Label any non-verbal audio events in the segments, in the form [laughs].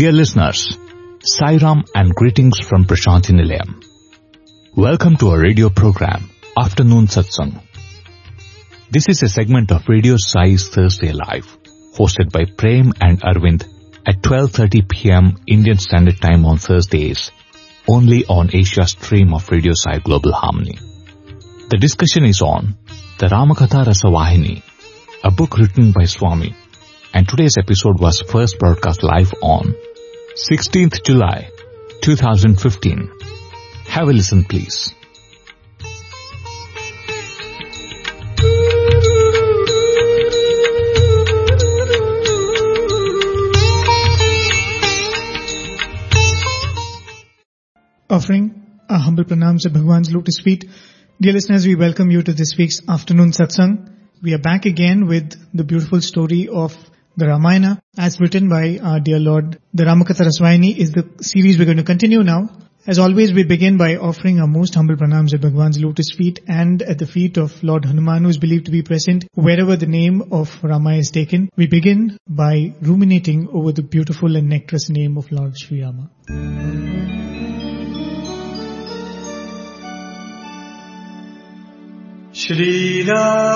Dear listeners, Sairam and greetings from Prashanthi Nilayam. Welcome to our radio program, Afternoon Satsang. This is a segment of Radio Sai's Thursday Live, hosted by Prem and Arvind at 12.30 p.m. Indian Standard Time on Thursdays, only on Asia stream of Radio Sai Global Harmony. The discussion is on the Ramakatha Rasavahini, a book written by Swami, and today's episode was first broadcast live on 16th July 2015. Have a listen please. offering our humble pranams at Bhagwan's lotus feet. Dear listeners, we welcome you to this week's afternoon satsang. We are back again with the beautiful story of the Ramayana, as written by our dear Lord, the Ramakatha Rasavahini is the series we're going to continue now. As always, we begin by offering our most humble pranams at Bhagwan's lotus feet and at the feet of Lord Hanuman, who is believed to be present wherever the name of Rama is taken. We begin by ruminating over the beautiful and nectarous name of Lord Sri Rama. श्रीराघवम्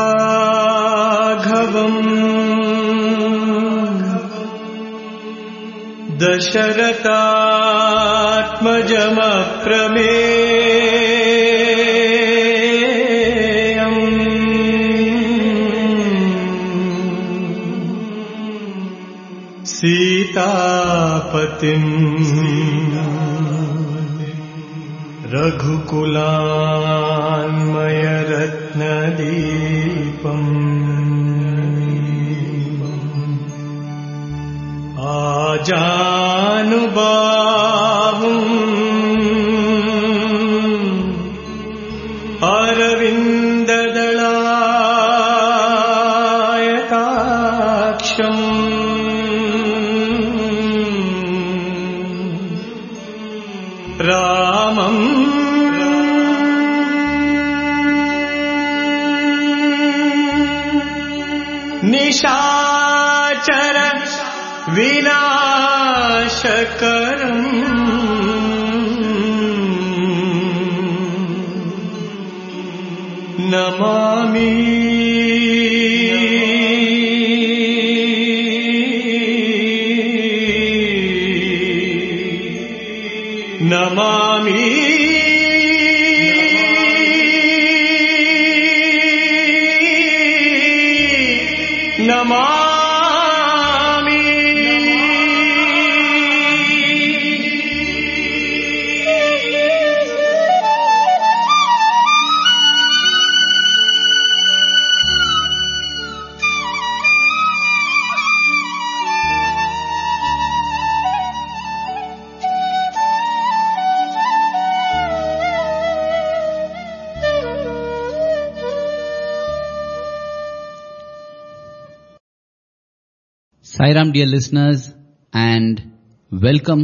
दशरथात्मजमप्रमेयम्। सीतापतिम् रघुकुलान्मयरत्नदीपम् आजानुबाहुम् अरविन्ददलायताक्षम् रामम् निशाचर शकरम् dear listeners and welcome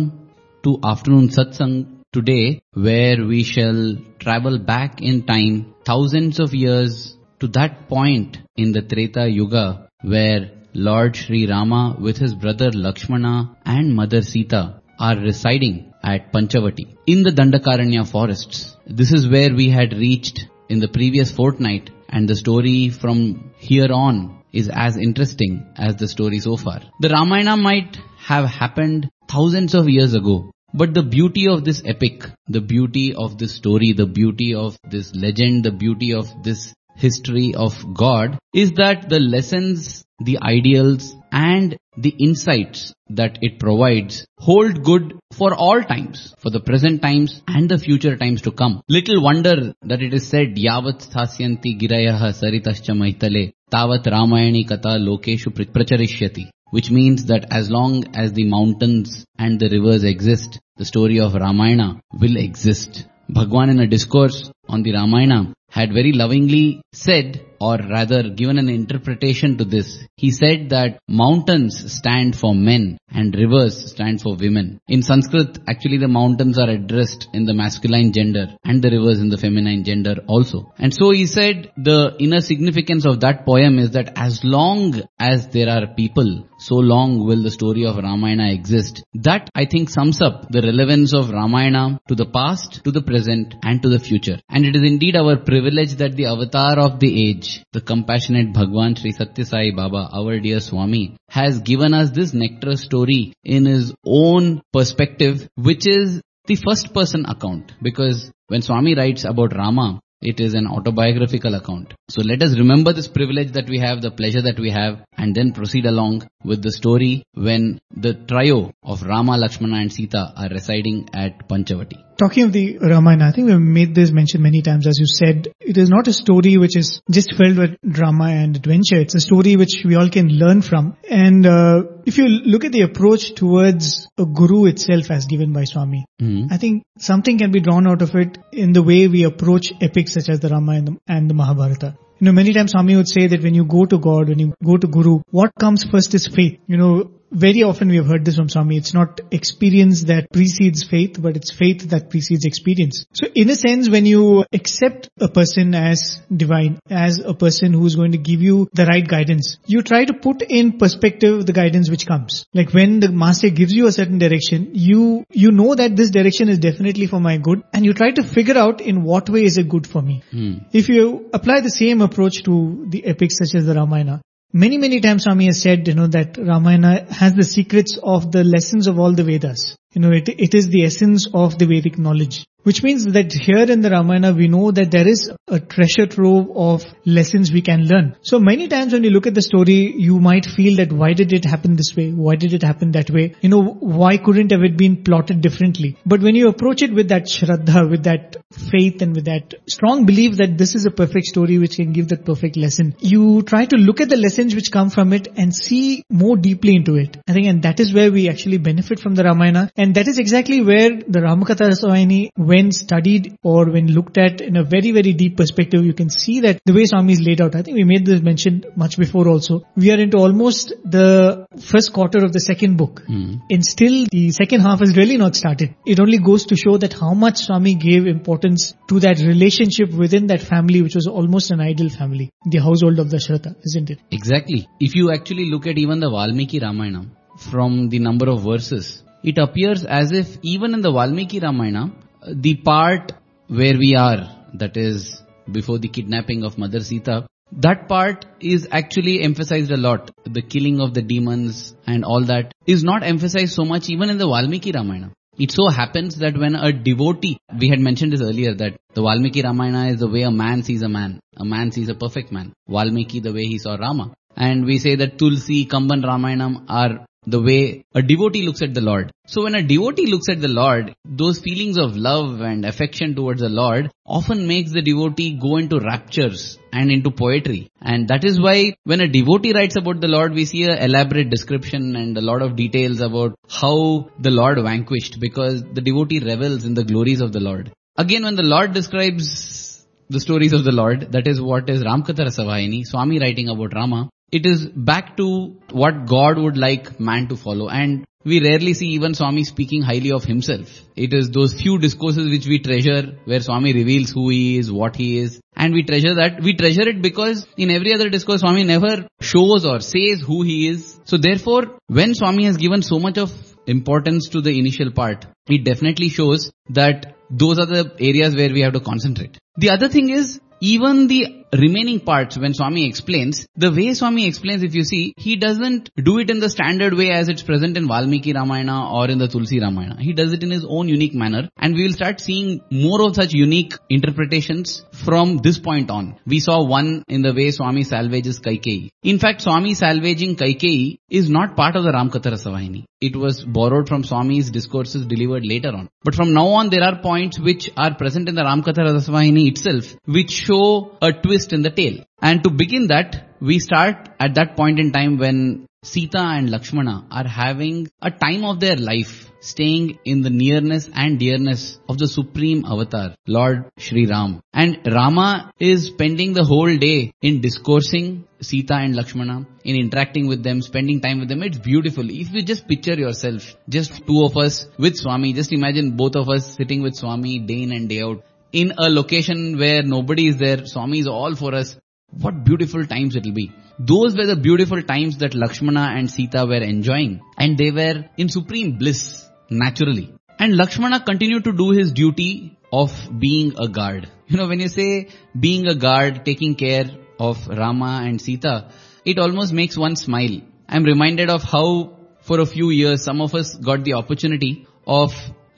to afternoon satsang today where we shall travel back in time thousands of years to that point in the Treta Yuga where Lord Sri Rama with his brother Lakshmana and mother Sita are residing at Panchavati in the Dandakaranya forests. This is where we had reached in the previous fortnight and the story from here on is as interesting as the story so far. The Ramayana might have happened thousands of years ago, but the beauty of this epic, the beauty of this story, the beauty of this legend, the beauty of this history of God is that the lessons, the ideals and the insights that it provides hold good for all times, for the present times and the future times to come. Little wonder that it is said, Yavat sthasyanti girayaha saritascha maitale tavat ramayani kata lokeshu pracharishyati. Which means that as long as the mountains and the rivers exist, the story of Ramayana will exist. Bhagwan in a discourse on the Ramayana had very lovingly said or rather given an interpretation to this. He said that mountains stand for men and rivers stand for women. In Sanskrit, actually the mountains are addressed in the masculine gender and the rivers in the feminine gender also. And so he said the inner significance of that poem is that as long as there are people, so long will the story of Ramayana exist. That I think sums up the relevance of Ramayana to the past, to the present and to the future. And it is indeed our privilege that the avatar of the age, the compassionate Bhagwan Sri Satya Sai Baba, our dear Swami, has given us this nectar story in his own perspective, which is the first person account. Because when Swami writes about Rama, it is an autobiographical account. So let us remember this privilege that we have, the pleasure that we have, and then proceed along with the story when the trio of Rama, Lakshmana and Sita are residing at Panchavati. Talking of the Ramayana, I think we've made this mention many times. As you said, it is not a story which is just filled with drama and adventure. It's a story which we all can learn from. And uh, if you look at the approach towards a guru itself as given by Swami, Mhm. I think something can be drawn out of it in the way we approach epics such as the Ramayana and the, and the Mahabharata. You know, many times Swami would say that when you go to God, when you go to Guru, what comes first is faith. You know, very often we have heard this from Swami. It's not experience that precedes faith, but it's faith that precedes experience. So in a sense, when you accept a person as divine, as a person who is going to give you the right guidance, you try to put in perspective the guidance which comes. Like when the master gives you a certain direction, you, you know that this direction is definitely for my good and you try to figure out in what way is it good for me. Hmm. If you apply the same approach to the epics such as the Ramayana, many, many times Swami has said, you know, that Ramayana has the secrets of the lessons of all the Vedas. You know, it, it is the essence of the Vedic knowledge. Which means that here in the Ramayana, we know that there is a treasure trove of lessons we can learn. So many times when you look at the story, you might feel that why did it happen this way? Why did it happen that way? You know, why couldn't have it been plotted differently? But when you approach it with that shraddha, with that faith and with that strong belief that this is a perfect story which can give that perfect lesson, you try to look at the lessons which come from it and see more deeply into it. I think and that is where we actually benefit from the Ramayana and that is exactly where the Ramakatha Rasavahini when studied or when looked at in a very very deep perspective you can see that the way Swami is laid out. I think we made this mention much before also. We are into almost the first quarter of the second book Hmm. and still the second half has really not started. It only goes to show that how much Swami gave importance to that relationship within that family which was almost an ideal family. The household of the Dasharatha, isn't it? Exactly. If you actually look at even the Valmiki Ramayana from the number of verses, it appears as if even in the Valmiki Ramayana, the part where we are, that is before the kidnapping of Mother Sita, that part is actually emphasized a lot. The killing of the demons and all that is not emphasized so much even in the Valmiki Ramayana. It so happens that when a devotee, we had mentioned this earlier that the Valmiki Ramayana is the way a man sees a man. A man sees a perfect man. Valmiki the way he saw Rama. And we say that Tulsi, Kamban Ramayanam are the way a devotee looks at the Lord. So when a devotee looks at the Lord, those feelings of love and affection towards the Lord often makes the devotee go into raptures and into poetry. And that is why when a devotee writes about the Lord, we see a elaborate description and a lot of details about how the Lord vanquished because the devotee revels in the glories of the Lord. Again, when the Lord describes the stories of the Lord, that is what is Ramkatha Rasavahini, Swami writing about Rama, it is back to what God would like man to follow. And we rarely see even Swami speaking highly of himself. It is those few discourses which we treasure where Swami reveals who he is, what he is. And we treasure that. We treasure it because in every other discourse Swami never shows or says who he is. So therefore, when Swami has given so much of importance to the initial part, it definitely shows that those are the areas where we have to concentrate. The other thing is, even the remaining parts when Swami explains, the way Swami explains if you see, he doesn't do it in the standard way as it's present in Valmiki Ramayana or in the Tulsi Ramayana. He does it in his own unique manner and we will start seeing more of such unique interpretations from this point on. We saw one in the way Swami salvages Kaikeyi. In fact, Swami salvaging Kaikeyi is not part of the Ramkatha Rasavahini. It was borrowed from Swami's discourses delivered later on. But from now on, there are points which are present in the Ramkatha Rasavahini itself, which show a twist in the tale. And to begin that, we start at that point in time when Sita and Lakshmana are having a time of their life staying in the nearness and dearness of the supreme avatar, Lord Sri Ram. And Rama is spending the whole day in discoursing Sita and Lakshmana, in interacting with them, spending time with them. It's beautiful. If you just picture yourself, just two of us with Swami, just imagine both of us sitting with Swami day in and day out in a location where nobody is there. Swami is all for us. What beautiful times it will be. Those were the beautiful times that Lakshmana and Sita were enjoying and they were in supreme bliss naturally. And Lakshmana continued to do his duty of being a guard. You know, when you say being a guard, taking care of Rama and Sita, it almost makes one smile. I'm reminded of how for a few years some of us got the opportunity of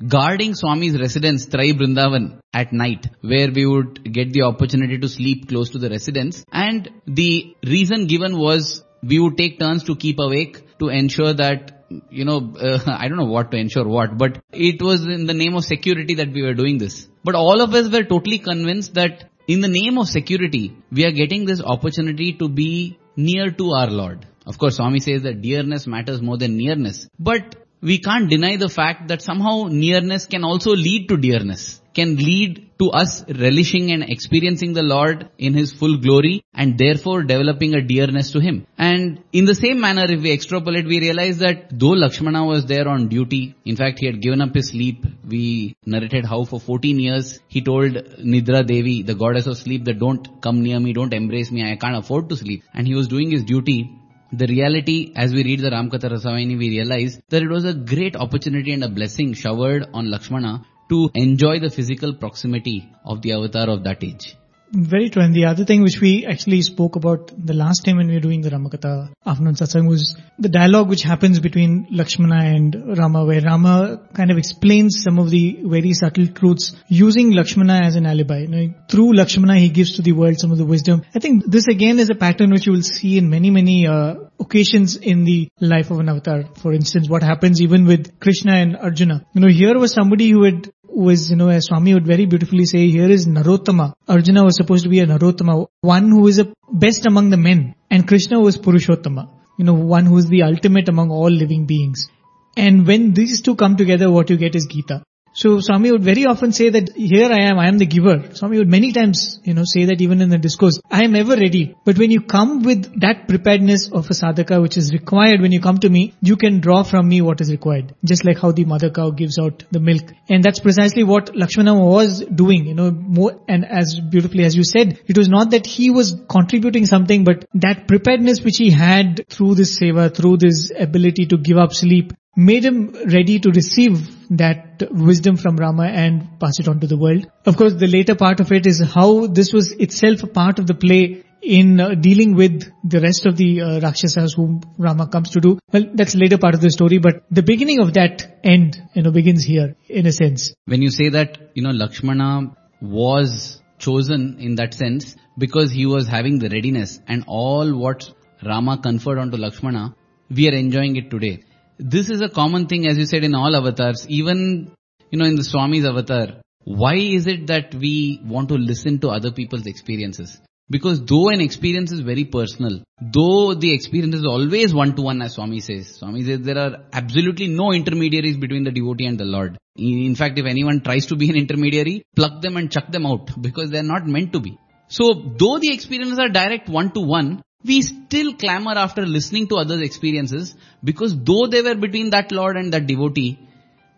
guarding Swami's residence, Trai Brindavan, at night, where we would get the opportunity to sleep close to the residence. And the reason given was we would take turns to keep awake to ensure that, you know, uh, [laughs] I don't know what to ensure what, but it was in the name of security that we were doing this. But all of us were totally convinced that in the name of security, we are getting this opportunity to be near to our Lord. Of course, Swami says that dearness matters more than nearness. But we can't deny the fact that somehow nearness can also lead to dearness, can lead to us relishing and experiencing the Lord in His full glory and therefore developing a dearness to Him. And in the same manner, if we extrapolate, we realize that though Lakshmana was there on duty, in fact he had given up his sleep, we narrated how for 14 years he told Nidra Devi, the goddess of sleep, that don't come near me, don't embrace me, I can't afford to sleep. And he was doing his duty the reality, as we read the Ramkatha Rasavahini, we realize that it was a great opportunity and a blessing showered on Lakshmana to enjoy the physical proximity of the avatar of that age. Very true. And the other thing which we actually spoke about the last time when we were doing the Ramakatha afternoon satsang was the dialogue which happens between Lakshmana and Rama, where Rama kind of explains some of the very subtle truths using Lakshmana as an alibi. You know, through Lakshmana, he gives to the world some of the wisdom. I think this again is a pattern which you will see in many, many uh, occasions in the life of an avatar. For instance, what happens even with Krishna and Arjuna. You know, here was somebody who had was, you know, as Swami would very beautifully say, here is Narottama. Arjuna was supposed to be a Narottama, one who is a best among the men. And Krishna was Purushottama, you know, one who is the ultimate among all living beings. And when these two come together, what you get is Gita. So Swami would very often say that here I am, I am the giver. Swami would many times, you know, say that even in the discourse, I am ever ready. But when you come with that preparedness of a sadhaka which is required when you come to me, you can draw from me what is required. Just like how the mother cow gives out the milk. And that's precisely what Lakshmana was doing, you know, more, and as beautifully as you said, it was not that he was contributing something, but that preparedness which he had through this seva, through this ability to give up sleep, made him ready to receive that wisdom from Rama and pass it on to the world. Of course, the later part of it is how this was itself a part of the play in uh, dealing with the rest of the uh, Rakshasas whom Rama comes to do. Well, that's later part of the story, but the beginning of that end, you know, begins here in a sense. When you say that, you know, Lakshmana was chosen in that sense because he was having the readiness and all what Rama conferred onto Lakshmana, we are enjoying it today this is a common thing as you said in all avatars, even, you know, in the Swami's avatar. Why is it that we want to listen to other people's experiences? Because though an experience is very personal, though the experience is always one to one as Swami says, Swami says there are absolutely no intermediaries between the devotee and the Lord. In fact, if anyone tries to be an intermediary, pluck them and chuck them out [laughs] because they are not meant to be. So though the experiences are direct one to one, we still clamor after listening to others' experiences because though they were between that Lord and that devotee,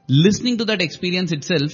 listening to that experience itself,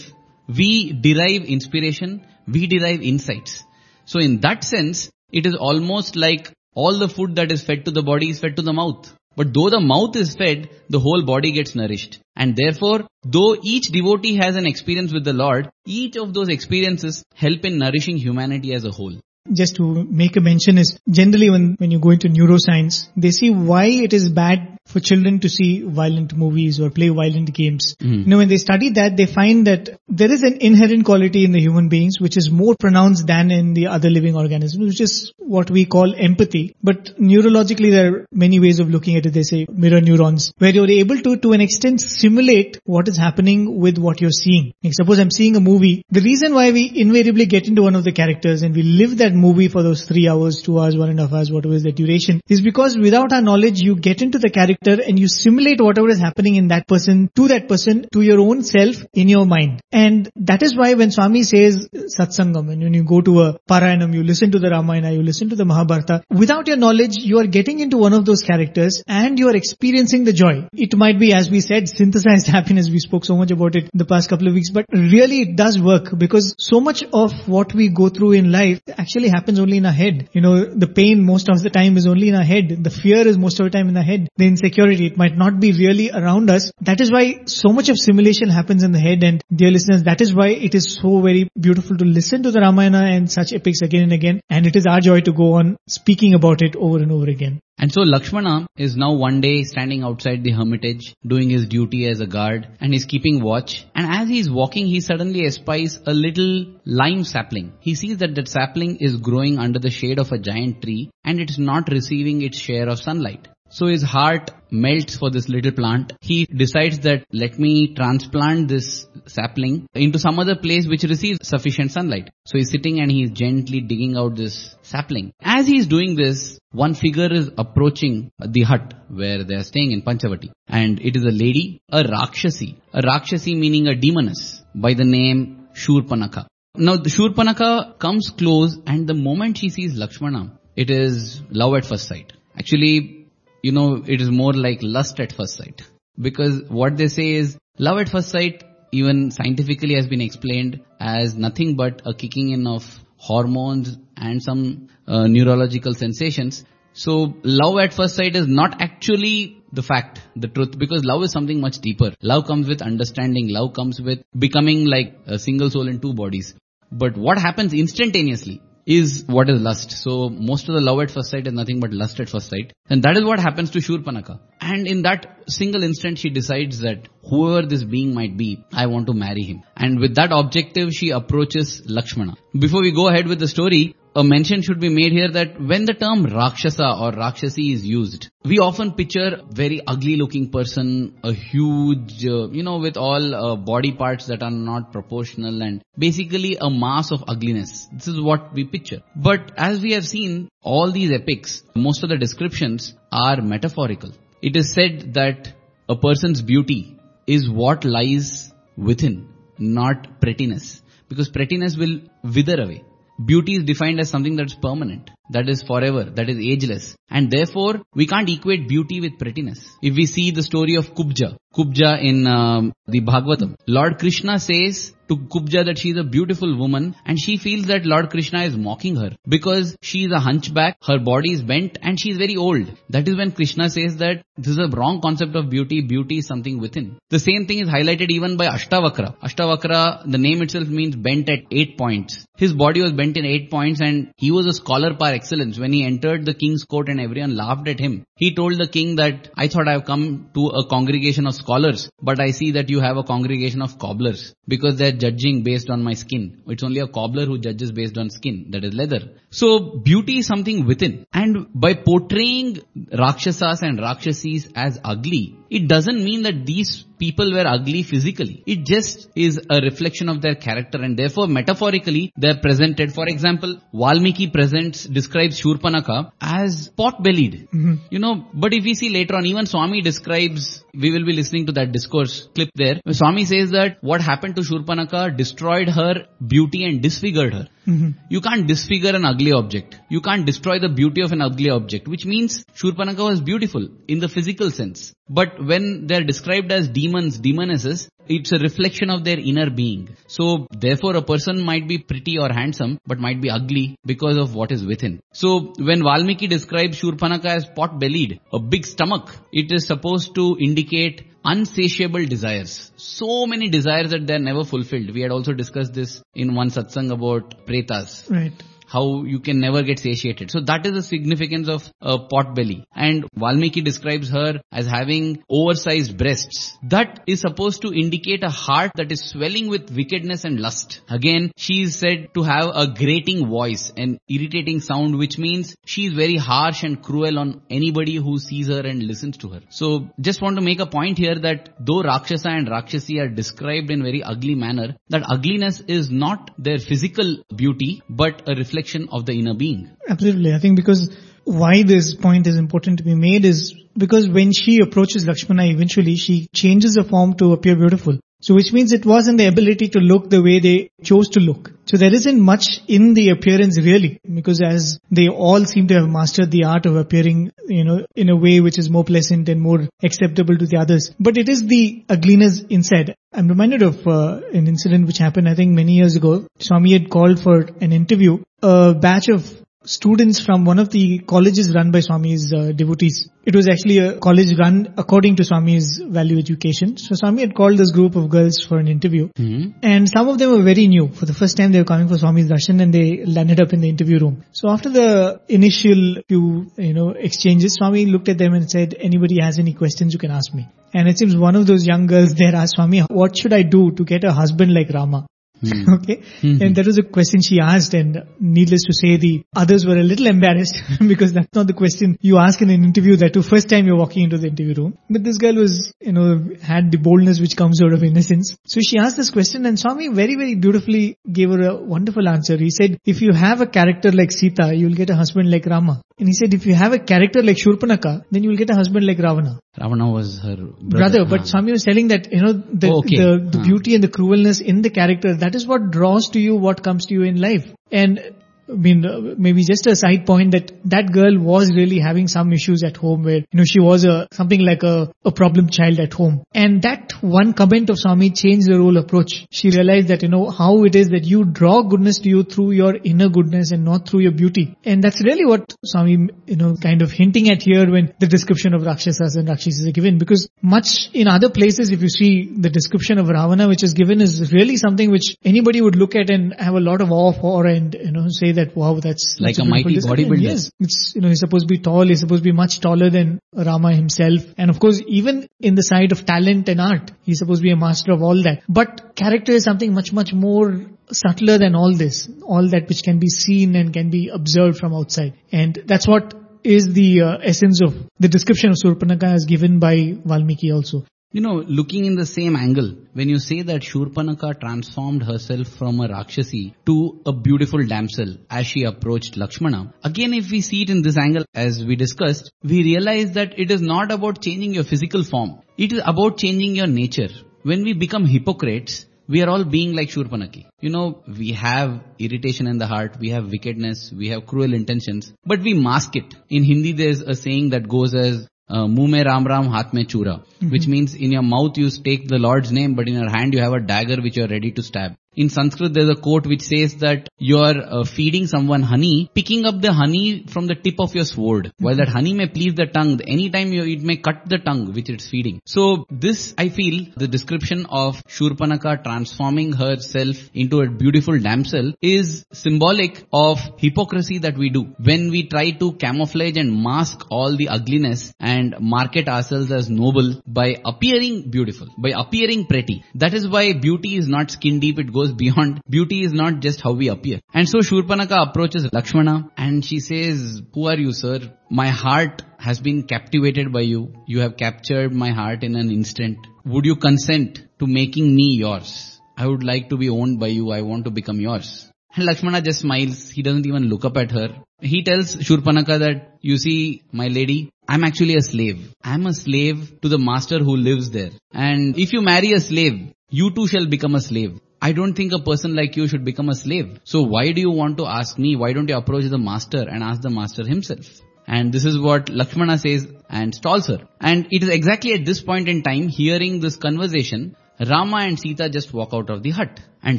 we derive inspiration, we derive insights. So in that sense, it is almost like all the food that is fed to the body is fed to the mouth. But though the mouth is fed, the whole body gets nourished. And therefore, though each devotee has an experience with the Lord, each of those experiences help in nourishing humanity as a whole just to make a mention is generally when, when you go into neuroscience, they see why it is bad for children to see violent movies or play violent games. Mm. You know, when they study that, they find that there is an inherent quality in the human beings which is more pronounced than in the other living organisms, which is what we call empathy. But neurologically, there are many ways of looking at it. They say mirror neurons, where you're able to, to an extent, simulate what is happening with what you're seeing. Like suppose I'm seeing a movie. The reason why we invariably get into one of the characters and we live that movie for those three hours, two hours, one and a half hours, whatever is the duration, is because without our knowledge, you get into the character and you simulate whatever is happening in that person to that person to your own self in your mind. And that is why when Swami says satsangam when you go to a parayanam, you listen to the Ramayana, you listen to the Mahabharata, without your knowledge, you are getting into one of those characters and you are experiencing the joy. It might be, as we said, synthesized [laughs] happiness. We spoke so much about it in the past couple of weeks, but really it does work because so much of what we go through in life actually happens only in our head. You know, the pain most of the time is only in our head. The fear is most of the time in our head. The insecurity, it might not be really around us. That is why so much of simulation happens in the head and dear listeners, that is why it is so very beautiful to listen to the Ramayana and such epics again and again. And it is our joy to go on speaking about it over and over again. And so Lakshmana is now one day standing outside the hermitage, doing his duty as a guard, and he's keeping watch. And as he's walking, he suddenly espies a little lime sapling. He sees that that sapling is growing under the shade of a giant tree, and it's not receiving its share of sunlight. So his heart melts for this little plant. He decides that let me transplant this sapling into some other place which receives sufficient sunlight. So he's sitting and he's gently digging out this sapling. As he's doing this, one figure is approaching the hut where they are staying in Panchavati. And it is a lady, a Rakshasi. A Rakshasi meaning a demoness by the name Shurpanaka. Now the Shurpanaka comes close and the moment she sees Lakshmana, it is love at first sight. Actually, you know, it is more like lust at first sight. Because what they say is, love at first sight, even scientifically has been explained as nothing but a kicking in of hormones and some uh, neurological sensations. So love at first sight is not actually the fact, the truth, because love is something much deeper. Love comes with understanding, love comes with becoming like a single soul in two bodies. But what happens instantaneously is what is lust. So most of the love at first sight is nothing but lust at first sight. And that is what happens to Shurpanaka. And in that single instant she decides that whoever this being might be, I want to marry him. And with that objective she approaches Lakshmana. Before we go ahead with the story, a mention should be made here that when the term Rakshasa or Rakshasi is used, we often picture very ugly looking person, a huge, uh, you know, with all uh, body parts that are not proportional and basically a mass of ugliness. This is what we picture. But as we have seen, all these epics, most of the descriptions are metaphorical. It is said that a person's beauty is what lies within, not prettiness. Because prettiness will wither away. Beauty is defined as something that's permanent, that is forever, that is ageless. And therefore, we can't equate beauty with prettiness. If we see the story of Kubja, Kubja in um, the Bhagavatam, Lord Krishna says to Kubja that she is a beautiful woman and she feels that Lord Krishna is mocking her because she is a hunchback, her body is bent and she is very old. That is when Krishna says that this is a wrong concept of beauty, beauty is something within. The same thing is highlighted even by Ashtavakra. Ashtavakra, the name itself means bent at eight points. His body was bent in eight points and he was a scholar par excellence. When he entered the king's court and everyone laughed at him, he told the king that I thought I have come to a congregation of scholars, but I see that you have a congregation of cobblers because they're judging based on my skin. It's only a cobbler who judges based on skin, that is leather. So beauty is something within. And by portraying Rakshasas and Rakshasis as ugly, it doesn't mean that these people were ugly physically. It just is a reflection of their character and therefore metaphorically they're presented. For example, Valmiki presents, describes Shurpanaka as pot-bellied. Mm-hmm. You know, but if we see later on, even Swami describes, we will be listening to that discourse clip there. Swami says that what happened to Shurpanaka destroyed her beauty and disfigured her. Mm-hmm. You can't disfigure an ugly object. You can't destroy the beauty of an ugly object, which means Shurpanaka was beautiful in the physical sense. But when they're described as demons, demonesses, it's a reflection of their inner being. So therefore a person might be pretty or handsome, but might be ugly because of what is within. So when Valmiki describes Shurpanaka as pot-bellied, a big stomach, it is supposed to indicate unsatiable desires. So many desires that they're never fulfilled. We had also discussed this in one satsang about pretas. Right. How you can never get satiated. So that is the significance of a pot belly. And Valmiki describes her as having oversized breasts. That is supposed to indicate a heart that is swelling with wickedness and lust. Again, she is said to have a grating voice, an irritating sound, which means she is very harsh and cruel on anybody who sees her and listens to her. So just want to make a point here that though Rakshasa and Rakshasi are described in very ugly manner, that ugliness is not their physical beauty, but a reflection of the inner being. Absolutely. I think because why this point is important to be made is because when she approaches Lakshmana eventually, she changes the form to appear beautiful. So which means it wasn't the ability to look the way they chose to look. So there isn't much in the appearance really, because as they all seem to have mastered the art of appearing, you know, in a way which is more pleasant and more acceptable to the others. But it is the ugliness inside. I'm reminded of uh, an incident which happened, I think, many years ago. Swami had called for an interview. A batch of students from one of the colleges run by Swami's uh, devotees. It was actually a college run according to Swami's value education. So Swami had called this group of girls for an interview. Hmm. And some of them were very new. For the first time they were coming for Swami's darshan and they landed up in the interview room. So after the initial few, you know, exchanges, Swami looked at them and said, anybody has any questions you can ask me. And it seems one of those young girls there asked Swami, what should I do to get a husband like Rama? Hmm. [laughs] okay. And that was a question she asked and needless to say the others were a little embarrassed [laughs] because that's not the question you ask in an interview that too first time you're walking into the interview room. But this girl was, you know, had the boldness which comes out of innocence. So she asked this question and Swami very, very beautifully gave her a wonderful answer. He said, if you have a character like Sita, you'll get a husband like Rama. And he said, if you have a character like Shurpanaka, then you'll get a husband like Ravana Ravana was her brother. brother, but Ah. Swami was telling that, you know, the, Oh, okay. the, the Ah. beauty and the cruelness in the character, that is what draws to you what comes to you in life. And I mean, uh, maybe just a side point that that girl was really having some issues at home where, you know, she was a, something like a, a problem child at home. And that one comment of Swami changed her whole approach. She realized that, you know, how it is that you draw goodness to you through your inner goodness and not through your beauty. And that's really what Swami, you know, kind of hinting at here when the description of Rakshasas and Rakshasas are given. Because much in other places, if you see the description of Ravana which is given is really something which anybody would look at and have a lot of awe for and, you know, say that, wow, that's Like a beautiful mighty bodybuilder. Yes. It's, you know, he's supposed to be tall, he's supposed to be much taller than Rama himself. And of course, even in the side of talent and art, he's supposed to be a master of all that. But character is something much, much more subtler than all this. All that which can be seen and can be observed from outside. And that's what is the uh, essence of the description of Surpanaka as given by Valmiki also. You know, looking in the same angle, when you say that Shurpanaka transformed herself from a Rakshasi to a beautiful damsel as she approached Lakshmana, again if we see it in this angle as we discussed, we realize that it is not about changing your physical form. It is about changing your nature. When we become hypocrites, we are all being like Shurpanaki. You know, we have irritation in the heart, we have wickedness, we have cruel intentions, but we mask it. In Hindi there's a saying that goes as, uh, muh mein ram ram, haath mein chura, which means in your mouth you take the Lord's name, but in your hand you have a dagger which you are ready to stab. In Sanskrit there's a quote which says that you are uh, feeding someone honey, picking up the honey from the tip of your sword. While that honey may please the tongue, anytime you, it may cut the tongue which it's feeding. So this, I feel, the description of Shurpanaka transforming herself into a beautiful damsel is symbolic of hypocrisy that we do. When we try to camouflage and mask all the ugliness and market ourselves as noble by appearing beautiful, by appearing pretty. That is why beauty is not skin deep, it goes beyond. Beauty is not just how we appear. And so Shurpanaka approaches Lakshmana and she says, who are you sir? My heart has been captivated by you. You have captured my heart in an instant. Would you consent to making me yours? I would like to be owned by you. I want to become yours. And Lakshmana just smiles. He doesn't even look up at her. He tells Shurpanaka that, you see, my lady, I'm actually a slave. I'm a slave to the master who lives there. And if you marry a slave, you too shall become a slave. I don't think a person like you should become a slave. So why do you want to ask me? Why don't you approach the master and ask the master himself? And this is what Lakshmana says and stalls her. And it is exactly at this point in time, hearing this conversation, Rama and Sita just walk out of the hut. And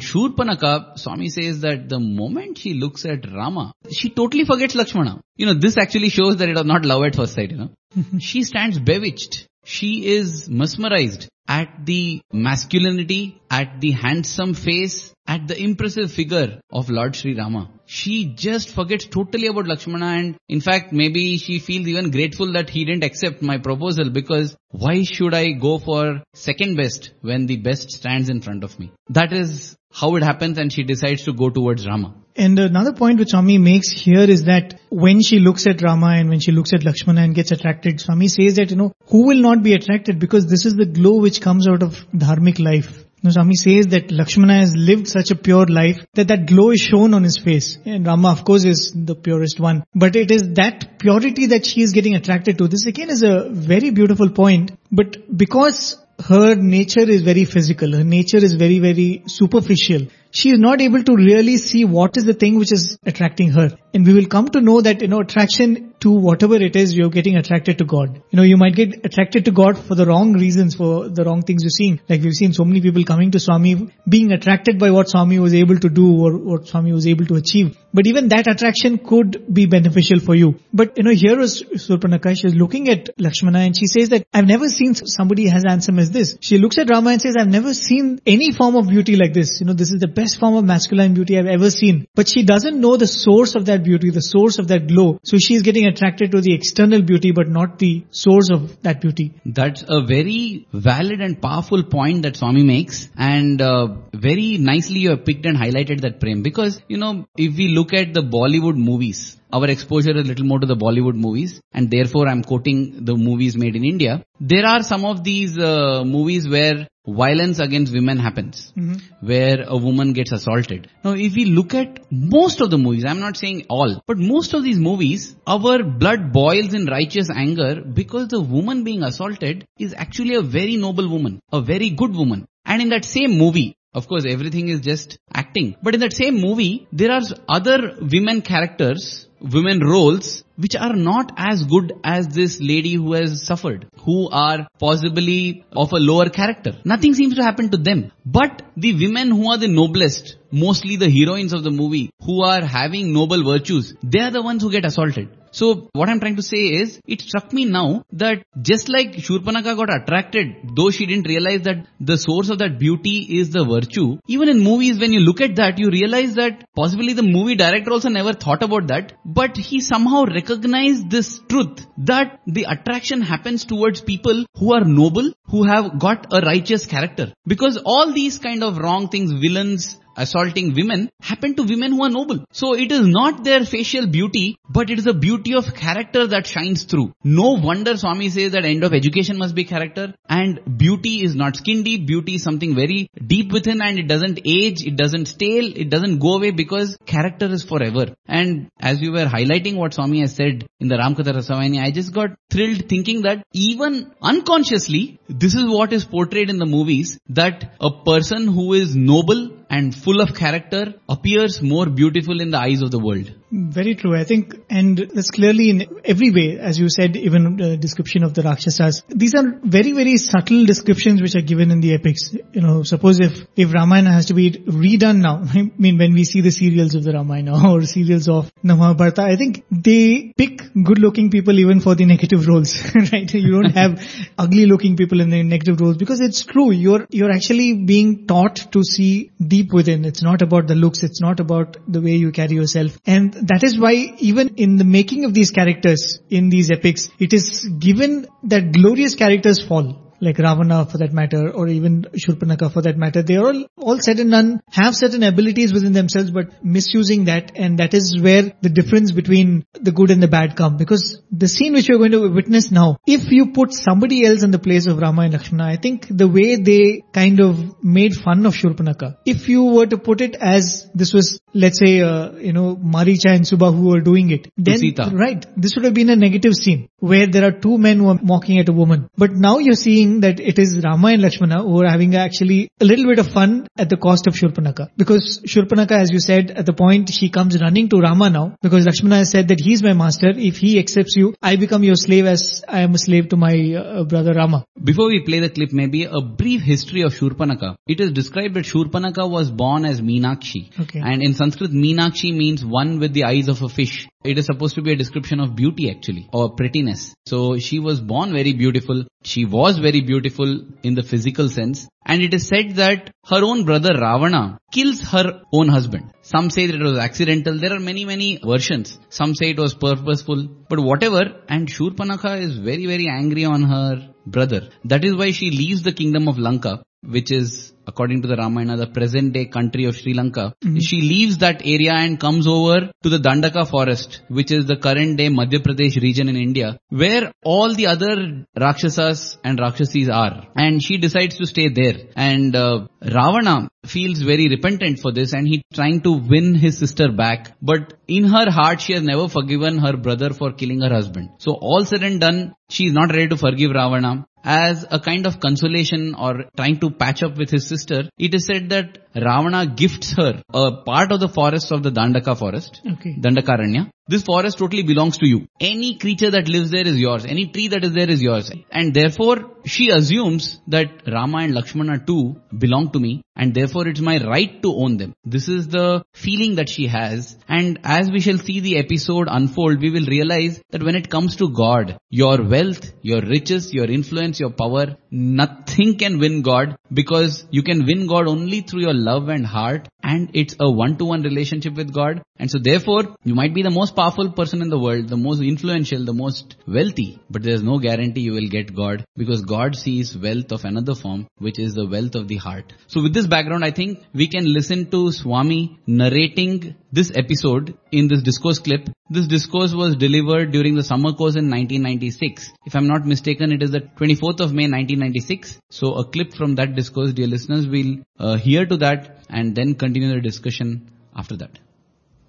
Shurpanaka, Swami says that the moment she looks at Rama, she totally forgets Lakshmana. You know, this actually shows that it was not love at first sight, you know. [laughs] she stands bewitched. She is mesmerized at the masculinity, at the handsome face, at the impressive figure of Lord Sri Rama. She just forgets totally about Lakshmana and in fact maybe she feels even grateful that he didn't accept my proposal because why should I go for second best when the best stands in front of me? That is how it happens and she decides to go towards Rama. And another point which Swami makes here is that when she looks at Rama and when she looks at Lakshmana and gets attracted, Swami says that, you know, who will not be attracted because this is the glow which comes out of dharmic life. You know, Swami says that Lakshmana has lived such a pure life that that glow is shown on his face. And Rama, of course, is the purest one. But it is that purity that she is getting attracted to. This again is a very beautiful point. But because her nature is very physical, her nature is very, very superficial, she is not able to really see what is the thing which is attracting her. And we will come to know that, you know, attraction to whatever it is, you're getting attracted to God. You know, you might get attracted to God for the wrong reasons, for the wrong things you're seeing. Like we've seen so many people coming to Swami, being attracted by what Swami was able to do or what Swami was able to achieve. But even that attraction could be beneficial for you. But, you know, here is Surpanaka, she's looking at Lakshmana and she says that, I've never seen somebody as handsome as this. She looks at Rama and says, I've never seen any form of beauty like this. You know, this is the best form of masculine beauty I've ever seen. But she doesn't know the source of that beauty, the source of that glow. So she's getting attracted to the external beauty, but not the source of that beauty. That's a very valid and powerful point that Swami makes and uh, very nicely you have picked and highlighted that prem because you know if we look at the Bollywood movies our exposure is little more to the Bollywood movies and therefore I'm quoting the movies made in India. There are some of these uh, movies where violence against women happens, mm-hmm. where a woman gets assaulted. Now if we look at most of the movies, I'm not saying all, but most of these movies, our blood boils in righteous anger because the woman being assaulted is actually a very noble woman, a very good woman. And in that same movie, of course, everything is just acting. But in that same movie, there are other women characters, women roles, which are not as good as this lady who has suffered, who are possibly of a lower character. Nothing seems to happen to them. But the women who are the noblest, mostly the heroines of the movie, who are having noble virtues, they are the ones who get assaulted. So what I'm trying to say is, it struck me now that just like Shurpanaka got attracted, though she didn't realize that the source of that beauty is the virtue, even in movies when you look at that, you realize that possibly the movie director also never thought about that, but he somehow recognized this truth that the attraction happens towards people who are noble, who have got a righteous character. Because all these kind of wrong things, villains, assaulting women happen to women who are noble. So it is not their facial beauty, but it is the beauty of character that shines through. No wonder Swami says that end of education must be character and beauty is not skin deep. Beauty is something very deep within and it doesn't age, it doesn't stale, it doesn't go away because character is forever. And as we were highlighting what Swami has said in the Ramkatha Rasavahini, I just got thrilled thinking that even unconsciously, this is what is portrayed in the movies, that a person who is noble and full of character appears more beautiful in the eyes of the world. Very true. I think, and that's clearly in every way, as you said, even the description of the Rakshasas. These are very, very subtle descriptions which are given in the epics. You know, suppose if, if Ramayana has to be redone now, [laughs] I mean, when we see the serials of the Ramayana [laughs] or serials of Mahabharata, I think they pick good looking people even for the [laughs] negative roles, right? You don't have ugly looking people in the negative roles because it's true. You're, you're actually being taught to see deep within. It's not about the looks. It's not about the way you carry yourself. And that is why even in the making of these characters in these epics, it is given that glorious characters fall like Ravana for that matter, or even Shurpanaka for that matter, they are all, all said and done have certain abilities within themselves, but misusing that, and that is where the difference between the good and the bad come. Because the scene which you're going to witness now, if you put somebody else in the place of Rama and Lakshmana, I think the way they kind of made fun of Shurpanaka, if you were to put it as this was, let's say, uh, you know, Maricha and Subahu who were doing it, then, Sita. right, this would have been a negative scene where there are two men who are mocking at a woman. But now you're seeing that it is Rama and Lakshmana who are having actually a little bit of fun at the cost of Shurpanaka. Because Shurpanaka, as you said, at the point she comes running to Rama now because Lakshmana has said that he's my master. If he accepts you, I become your slave as I am a slave to my uh, brother Rama. Before we play the clip, maybe a brief history of Shurpanaka. It is described that Shurpanaka was born as Meenakshi. Okay. And in Sanskrit, Meenakshi means one with the eyes of a fish. It is supposed to be a description of beauty actually, or prettiness. So she was born very beautiful. She was very beautiful in the physical sense. And it is said that her own brother Ravana kills her own husband. Some say that it was accidental. There are many, many versions. Some say it was purposeful. But whatever, and Shurpanaka is very, very angry on her brother. That is why she leaves the kingdom of Lanka, which is according to the Ramayana, the present day country of Sri Lanka. She leaves that area and comes over to the Dandaka forest, which is the current day Madhya Pradesh region in India, where all the other Rakshasas and Rakshasis are. And she decides to stay there. And uh, Ravana feels very repentant for this and he's trying to win his sister back. But in her heart, she has never forgiven her brother for killing her husband. So all said and done, she is not ready to forgive Ravana. As a kind of consolation or trying to patch up with his sister, it is said that Ravana gifts her a part of the forest of the Dandaka forest. Okay. Dandakaranya. This forest totally belongs to you. Any creature that lives there is yours. Any tree that is there is yours. And therefore, she assumes that Rama and Lakshmana too belong to me and therefore it's my right to own them. This is the feeling that she has. And as we shall see the episode unfold, we will realize that when it comes to God, your wealth, your riches, your influence, your power, nothing can win God because you can win God only through your love and heart and it's a one-to-one relationship with God. And so therefore, you might be the most powerful person in the world, the most influential, the most wealthy, but there's no guarantee you will get God because God sees wealth of another form, which is the wealth of the heart. So with this background, I think we can listen to Swami narrating this episode in this discourse clip. This discourse was delivered during the summer course in 1996. If I'm not mistaken, it is the 24th of May 1996. So a clip from that discourse, dear listeners, we'll uh, hear to that and then continue the discussion after that.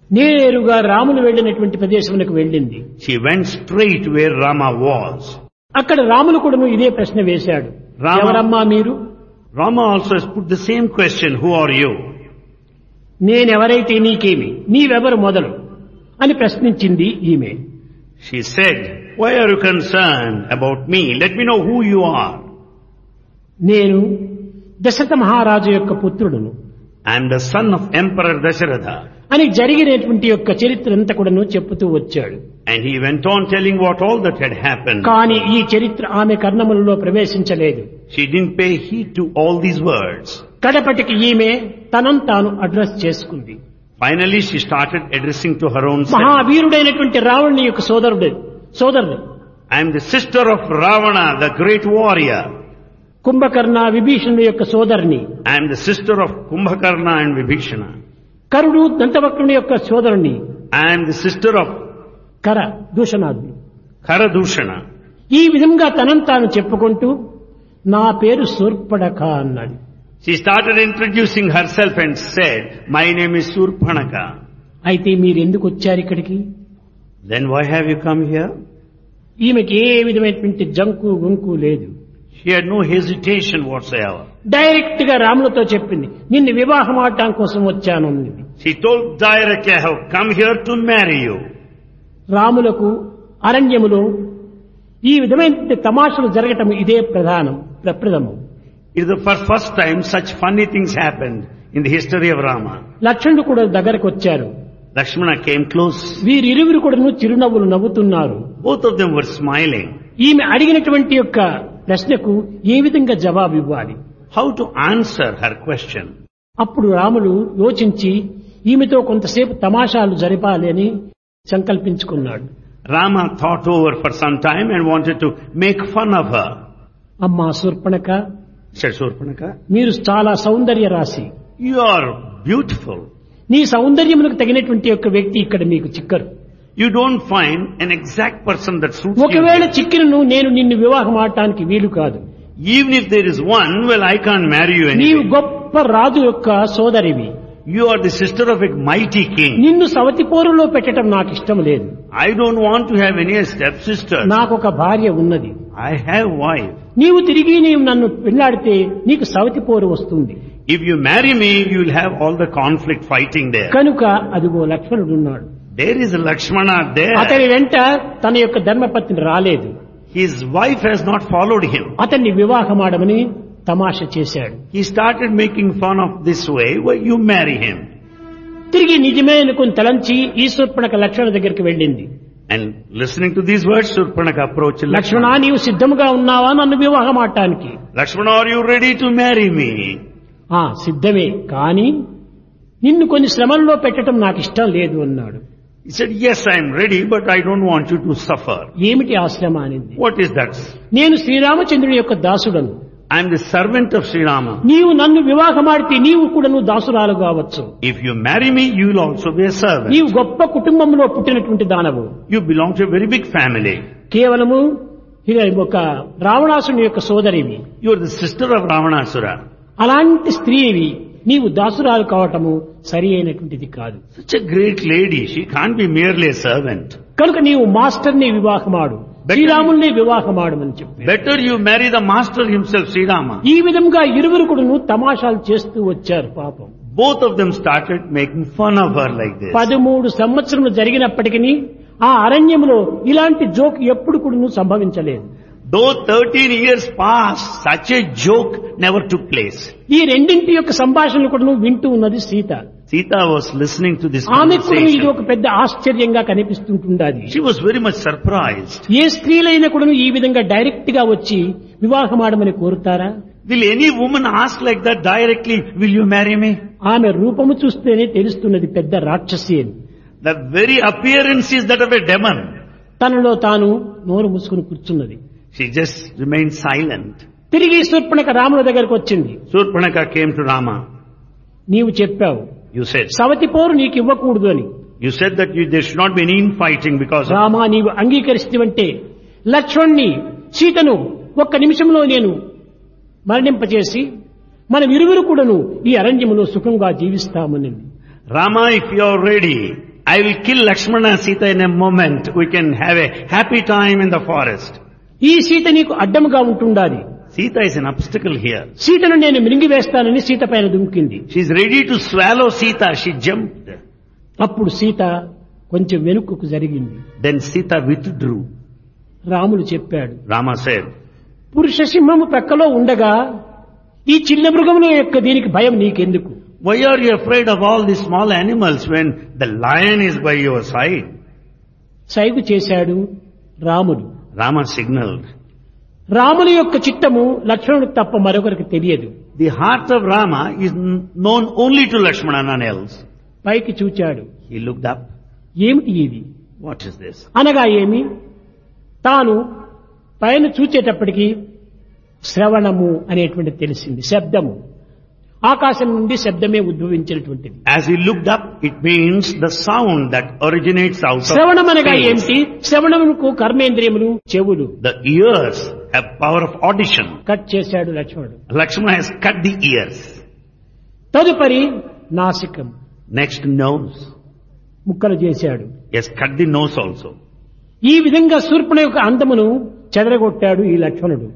నేరుగా రాములు వెళ్ళినటువంటి ప్రదేశమునకు వెళ్ళింది She went straight where Rama was. అక్కడ రాములు కూడాను ఇదే ప్రశ్న వేశాడు రామ- ఎవరమ్మా మీరు Rama also has put the same question, who are you? నేనెవరైతే నీకేమి? నీవెవరు మొదలు? అని ప్రశ్నించింది ఈమె. She said why are you concern about me let me know who you are నేను దశరథ మహారాజు యొక్క పుత్రుడును. And the son of emperor Dasharatha అని జరిగినటువంటి యొక్క చరిత్ర అంతా కూడాను చెప్పుతూ వచ్చాడు. And he went on telling what all that had happen కానీ ఈ చరిత్ర ఆమె కర్ణములలో ప్రవేశించలేదు. She didn't pay heed to all these words కడపటికి ఈమె తనం తాను అడ్రస్ చేసుకుంది finally she started addressing to her own మహావీరుడైనటువంటి రావణుని యొక్క సోదరుడు సోదరుడు. I'm the sister of Ravana the great warrior Kumbhakarna Vibhishana యొక్క సోదరుని. I'm the sister of Kumbhakarna and Vibhishana. కరుడు దంతవక్రుని యొక్క సోదరుని. ఐఎమ్ ది సిస్టర్ ఆఫ్ కర దూషణాదు కర దూషణ. ఈ విధంగా తనం తాను చెప్పుకుంటూ నా పేరు సూర్పడక అన్నాడు. She started introducing herself and said, My name is Surpanaka. అయితే మీరు ఎందుకు వచ్చారు ఇక్కడికి Then why have you come here? ఈమెకి ఏ విధమైనటువంటి జంకు గుంకు లేదు She had no hesitation whatsoever. డైరెక్ట్గా రాములతో చెప్పింది నిన్ను వివాహం ఆడటం కోసం వచ్చాను అన్నది She told directly, I have come here to marry you. రాములకు అరణ్యములో ఈ విధమైన తమాషలు జరగటం ఇదే ప్రధానం ప్రప్రథమం It is the fir- first time such funny things happened in the history of Rama. లక్ష్మణుడు కూడా దగ్గరకు వచ్చారు Lakshmana came close. వీరిరువురు కూడాను చిరునవ్వులు నవ్వుతున్నారు Both of them were smiling. ఈమె అడిగినటువంటి యొక్క ప్రశ్నకు ఏ విధంగా జవాబు ఇవ్వాలి How to answer her question? అప్పుడు రాముడు యోచించి ఈమెతో కొంతసేపు తమాషాలు జరపాలి అని సంకల్పించుకున్నాడు Rama thought over for some time and wanted to make fun of her. అమ్మా మీరు చాలా సౌందర్య రాశి. యు ఆర్ బ్యూటిఫుల్ నీ సౌందర్యములకు తగినటువంటి యొక్క వ్యక్తి ఇక్కడ మీకు చిక్కరు. You don't find an exact person that suit ఒకవేళ చిక్కిను నేను నిన్ను వివాహం ఆడటానికి వీలు కాదు. Even if there is one well I can marry you నీవు గొప్ప రాజు యొక్క సోదరివి. You are the sister of a mighty king నిన్ను సవతి పోరులో పెట్టడం నాకు ఇష్టం లేదు. I don't want to have any step sister నాకు ఒక భార్య ఉన్నది. ఐ హ్యావ్ వైఫ్ నీవు తిరిగి నీవు నన్ను పెళ్ళాడితే నీకు సవతి పోరు వస్తుంది. If you marry me you will have all the conflict fighting they కనుక అదిగో లక్ష్మణుడు ఉన్నాడు. దేర్ ఇస్ లక్ష్మణ దే అతని వెంట తన యొక్క ధర్మపత్ని రాలేదు. His wife he's not followed him అతన్ని వివాహమాడమని తమాష చేశాడు. He started making fun of this way you marry him తిరిగి నిజమే అనుకుని తలంచి ఈశ్వర్ లక్ష్మణ దగ్గరికి వెళ్ళింది. And listening to these words, Surpanaka approached Lakshmana Lakshmana. నీవు సిద్ధముగా ఉన్నావా నన్ను వివాహం ఆడటానికి Lakshmana, are you ready to marry me? ఆ సిద్ధమే కానీ నిన్ను కొన్ని శ్రమల్లో పెట్టడం నాకు ఇష్టం లేదు అన్నాడు He said, yes, I am ready, but I don't want you to suffer. ఏమిటి ఆ శ్రమ అనింది What is that? నేను శ్రీరామచంద్రుని యొక్క దాసుడను I am the servant of Sri Rama. నీవు నన్ను వివాహమాడితే నీవు కూడాను దాసురాలు కావచ్చు If you marry me, you will also be a servant. నీవు గొప్ప కుటుంబంలో పుట్టినటువంటి దానవు You belong to a very big family. కేవలము ఇక ఒక రావణాసుని యొక్క సోదరివి You are the sister of Ravanasura. అలాంటి స్త్రీవి నీవు దాసురాలు కావటము సరి అయినటువంటిది కాదు Such a great lady, she can't be merely a servant. కనుక నీవు మాస్టర్ని వివాహమాడు శ్రీరాముణ్ణి వివాహమాడమని చెప్పి better you marry the master himself Sri Rama. ఈ విధంగా ఇరువురు కూడా తమాషాలు చేస్తూ వచ్చారు పాపం. Both of them started making fun of her like this పదమూడు సంవత్సరం జరిగినప్పటికీ ఆ అరణ్యంలో ఇలాంటి జోక్ ఎప్పుడు కూడా సంభవించలేదు. Though thirteen years pass such a joke never took place ఈ రెండింటి యొక్క సంభాషణలు కూడా నువ్వు వింటూ ఉన్నది Sita. Sita was listening to this ఆమె కూడా ఇది conversation. ఒక పెద్ద ఆశ్చర్యంగా కనిపిస్తుంటుండాది She was very much surprised. ఏ స్త్రీలైనా కూడా ఈ విధంగా డైరెక్ట్ గా వచ్చి వివాహమాడమని కోరుతారా Will any woman ask like that directly, will you marry me? ఆమె రూపము చూస్తేనే తెలుస్తున్నది పెద్ద రాక్షసి అని The very appearance is that of a demon. తనలో తాను నోరు మూసుకుని కూర్చున్నది She just remained silent. తిరిగి శూర్పణక రాముల దగ్గరకు వచ్చింది Surpanaka came to Rama. నీవు చెప్పావు You said, సవతి పోరు నీకు ఇవ్వకూడదు అని you said that you, there should not be any infighting because of Rama నీవు అంగీకరిస్తేవంటే లక్ష్మణ్ణి సీతను ఒక్క నిమిషంలో నేను మరణింపచేసి మనం ఇరువురు కూడాను ఈ అరణ్యములో సుఖంగా జీవిస్తామని Rama, if you are ready, I will kill Lakshmana and Sita in a moment. We can have a happy time in the forest. ఈ సీత నీకు అడ్డముగా ఉంటుండాలి Sita is an obstacle here సీతను నేను మిరింగివేస్తానని సీత పైన దుమికింది she ready to swallow Sita she jump అప్పుడు సీత కొంచెం వెనుకకు జరిగింది. Then Sita withdrew Ramulu చెప్పాడు రామా సేవ్ పురుష సింహము పక్కలో ఉండగా ఈ చిన్న మృగముల యొక్క దీనికి భయం నీకెందుకు? Why are you afraid of all the small animals when the lion is by your side సైగు చేశాడు రాముడు. రామ సిగ్నల్ రాముని యొక్క చిత్తము లక్ష్మణుడు తప్ప మరొకరికి తెలియదు. The heart of Rama is known only to Lakshman none else పైకి చూచాడు. ఈ లుక్ దాప్ ఏమిటి ఇది? వాట్ ఇస్ దిస్ అనగా ఏమి? తాను పైన చూచేటప్పటికి శ్రవణము అనేటువంటి తెలిసింది శబ్దము. ఆకాశం నుండి శబ్దమే ఉద్భవించినటువంటిది. As he looked up it means the sound that originates out శ్రవణం అనగా ఏంటి? శ్రవణముకు కర్మేంద్రియములు చెవులు. The ears power of audition cut చేశాడు లక్ష్మణుడు. Lakshman he's cut the ears తదుపరి నాసికం. నెక్స్ట్ నోస్ ముక్కలు చేశాడు. He's cut the nose also ఈ విధంగా సూర్పుణ యొక్క అందమును చెదరగొట్టాడు ఈ లక్ష్మణుడు.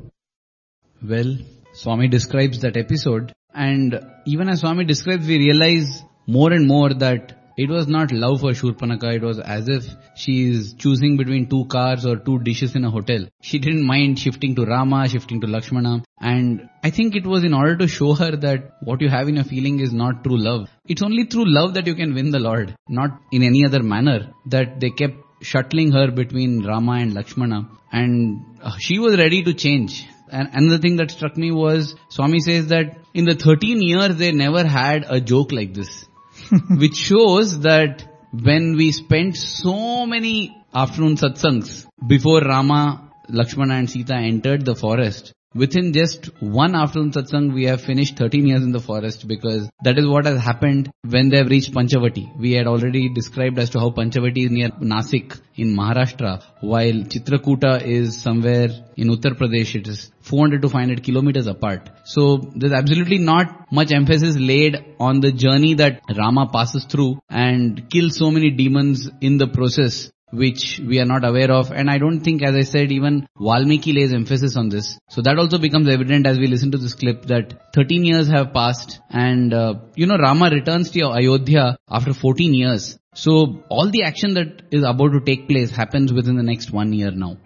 Well Swami describes that episode and even as Swami describes we realize more and more that it was not love for Shurpanaka, it was as if she is choosing between two cars or two dishes in a hotel. She didn't mind shifting to Rama, shifting to Lakshmana and I think it was in order to show her that what you have in your feeling is not true love. It's only through love that you can win the Lord, not in any other manner that they kept shuttling her between Rama and Lakshmana and uh, she was ready to change. And another thing that struck me was Swami says that in the 13 years they never had a joke like this. [laughs] which shows that when we spent so many afternoon satsangs before Rama, Lakshmana and Sita entered the forest, within just one afternoon satsang we have finished 13 years in the forest because that is what has happened when they have reached Panchavati. We had already described as to how Panchavati is near Nasik in Maharashtra while Chitrakuta is somewhere in Uttar Pradesh. It is 400 to 500 kilometers apart. So there's absolutely not much emphasis laid on the journey that Rama passes through and kills so many demons in the process which we are not aware of and I don't think as I said even Valmiki lays emphasis on this. So that also becomes evident as we listen to this clip that 13 years have passed and uh, you know Rama returns to Ayodhya after 14 years. So all the action that is about to take place happens within the next one year now.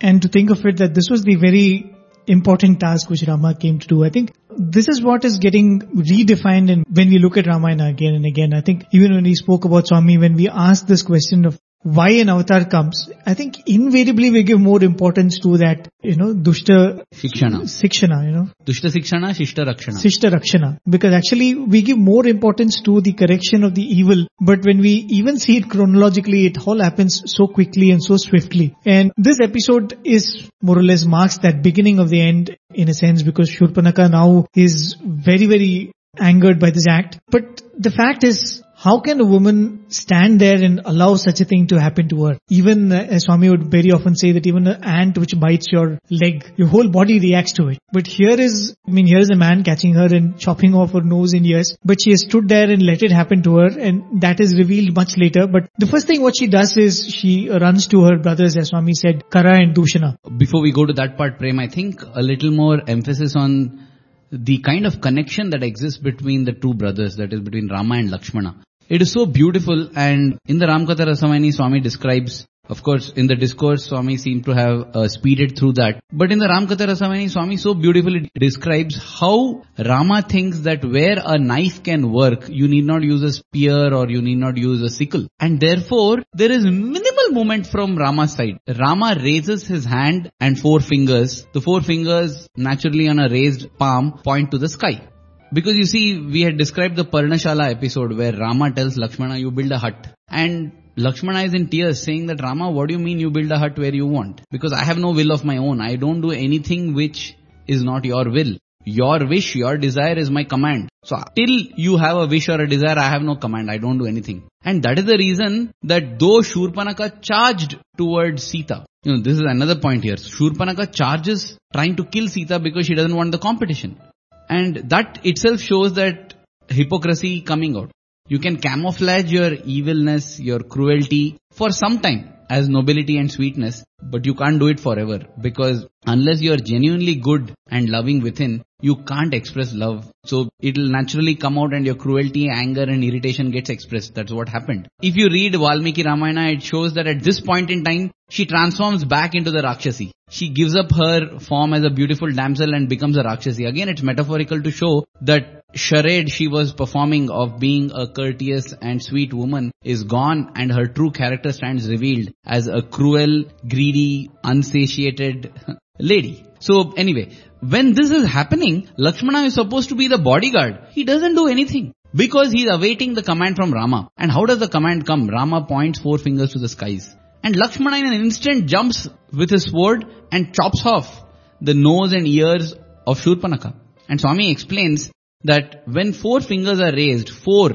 And to think of it that this was the very important task which Rama came to do. I think this is what is getting redefined in when we look at Ramayana again and again. I think even when we spoke about Swami, when we asked this question of why an avatar comes, I think invariably we give more importance to that, you know, dushta Shikshana. sikshana, you know, Dushta Sikshana, Shishta Rakshana. Sishta Rakshana. Because actually we give more importance to the correction of the evil, but when we even see it chronologically, it all happens so quickly and so swiftly. And this episode is more or less marks that beginning of the end in a sense because Shurpanaka now is very, very angered by this act. But the fact is, how can a woman stand there and allow such a thing to happen to her? Even uh, Swami would very often say that even an ant which bites your leg, your whole body reacts to it. But here is, I mean, here is a man catching her and chopping off her nose and ears, but she has stood there and let it happen to her and that is revealed much later. But the first thing what she does is she runs to her brothers, as Swami said, Kara and Dushana. Before we go to that part, Prem, I think a little more emphasis on the kind of connection that exists between the two brothers, that is between Rama and Lakshmana. It is so beautiful and in the Ramkatha Rasavahini, Swami describes, of course, in the discourse, Swami seemed to have uh, speeded through that. But in the Ramkatha Rasavahini, Swami so beautifully describes how Rama thinks that where a knife can work, you need not use a spear or you need not use a sickle. And therefore, there is minimal movement from Rama's side. Rama raises his hand and four fingers. The four fingers naturally on a raised palm point to the sky. Because you see, we had described the Parnashala episode where Rama tells Lakshmana, you build a hut. And Lakshmana is in tears saying that Rama, what do you mean you build a hut where you want? Because I have no will of my own. I don't do anything which is not your will. Your wish, your desire is my command. So till you have a wish or a desire, I have no command. I don't do anything. And that is the reason that though Shurpanaka charged towards Sita, you know, this is another point here. Shurpanaka charges trying to kill Sita because she doesn't want the competition. And that itself shows that hypocrisy coming out. You can camouflage your evilness, your cruelty for some time as nobility and sweetness, but you can't do it forever because unless you are genuinely good and loving within, you can't express love. So it'll naturally come out and your cruelty, anger and irritation gets expressed. That's what happened. If you read Valmiki Ramayana, it shows that at this point in time, she transforms back into the Rakshasi. She gives up her form as a beautiful damsel and becomes a Rakshasi. Again, it's metaphorical to show that charade she was performing of being a courteous and sweet woman is gone and her true character stands revealed as a cruel, greedy, unsatiated [laughs] lady. So anyway, when this is happening, Lakshmana is supposed to be the bodyguard. He doesn't do anything. Because he is awaiting the command from Rama. And how does the command come? Rama points four fingers to the skies. And Lakshmana in an instant jumps with his sword and chops off the nose and ears of Shurpanaka. And Swami explains that when four fingers are raised, four,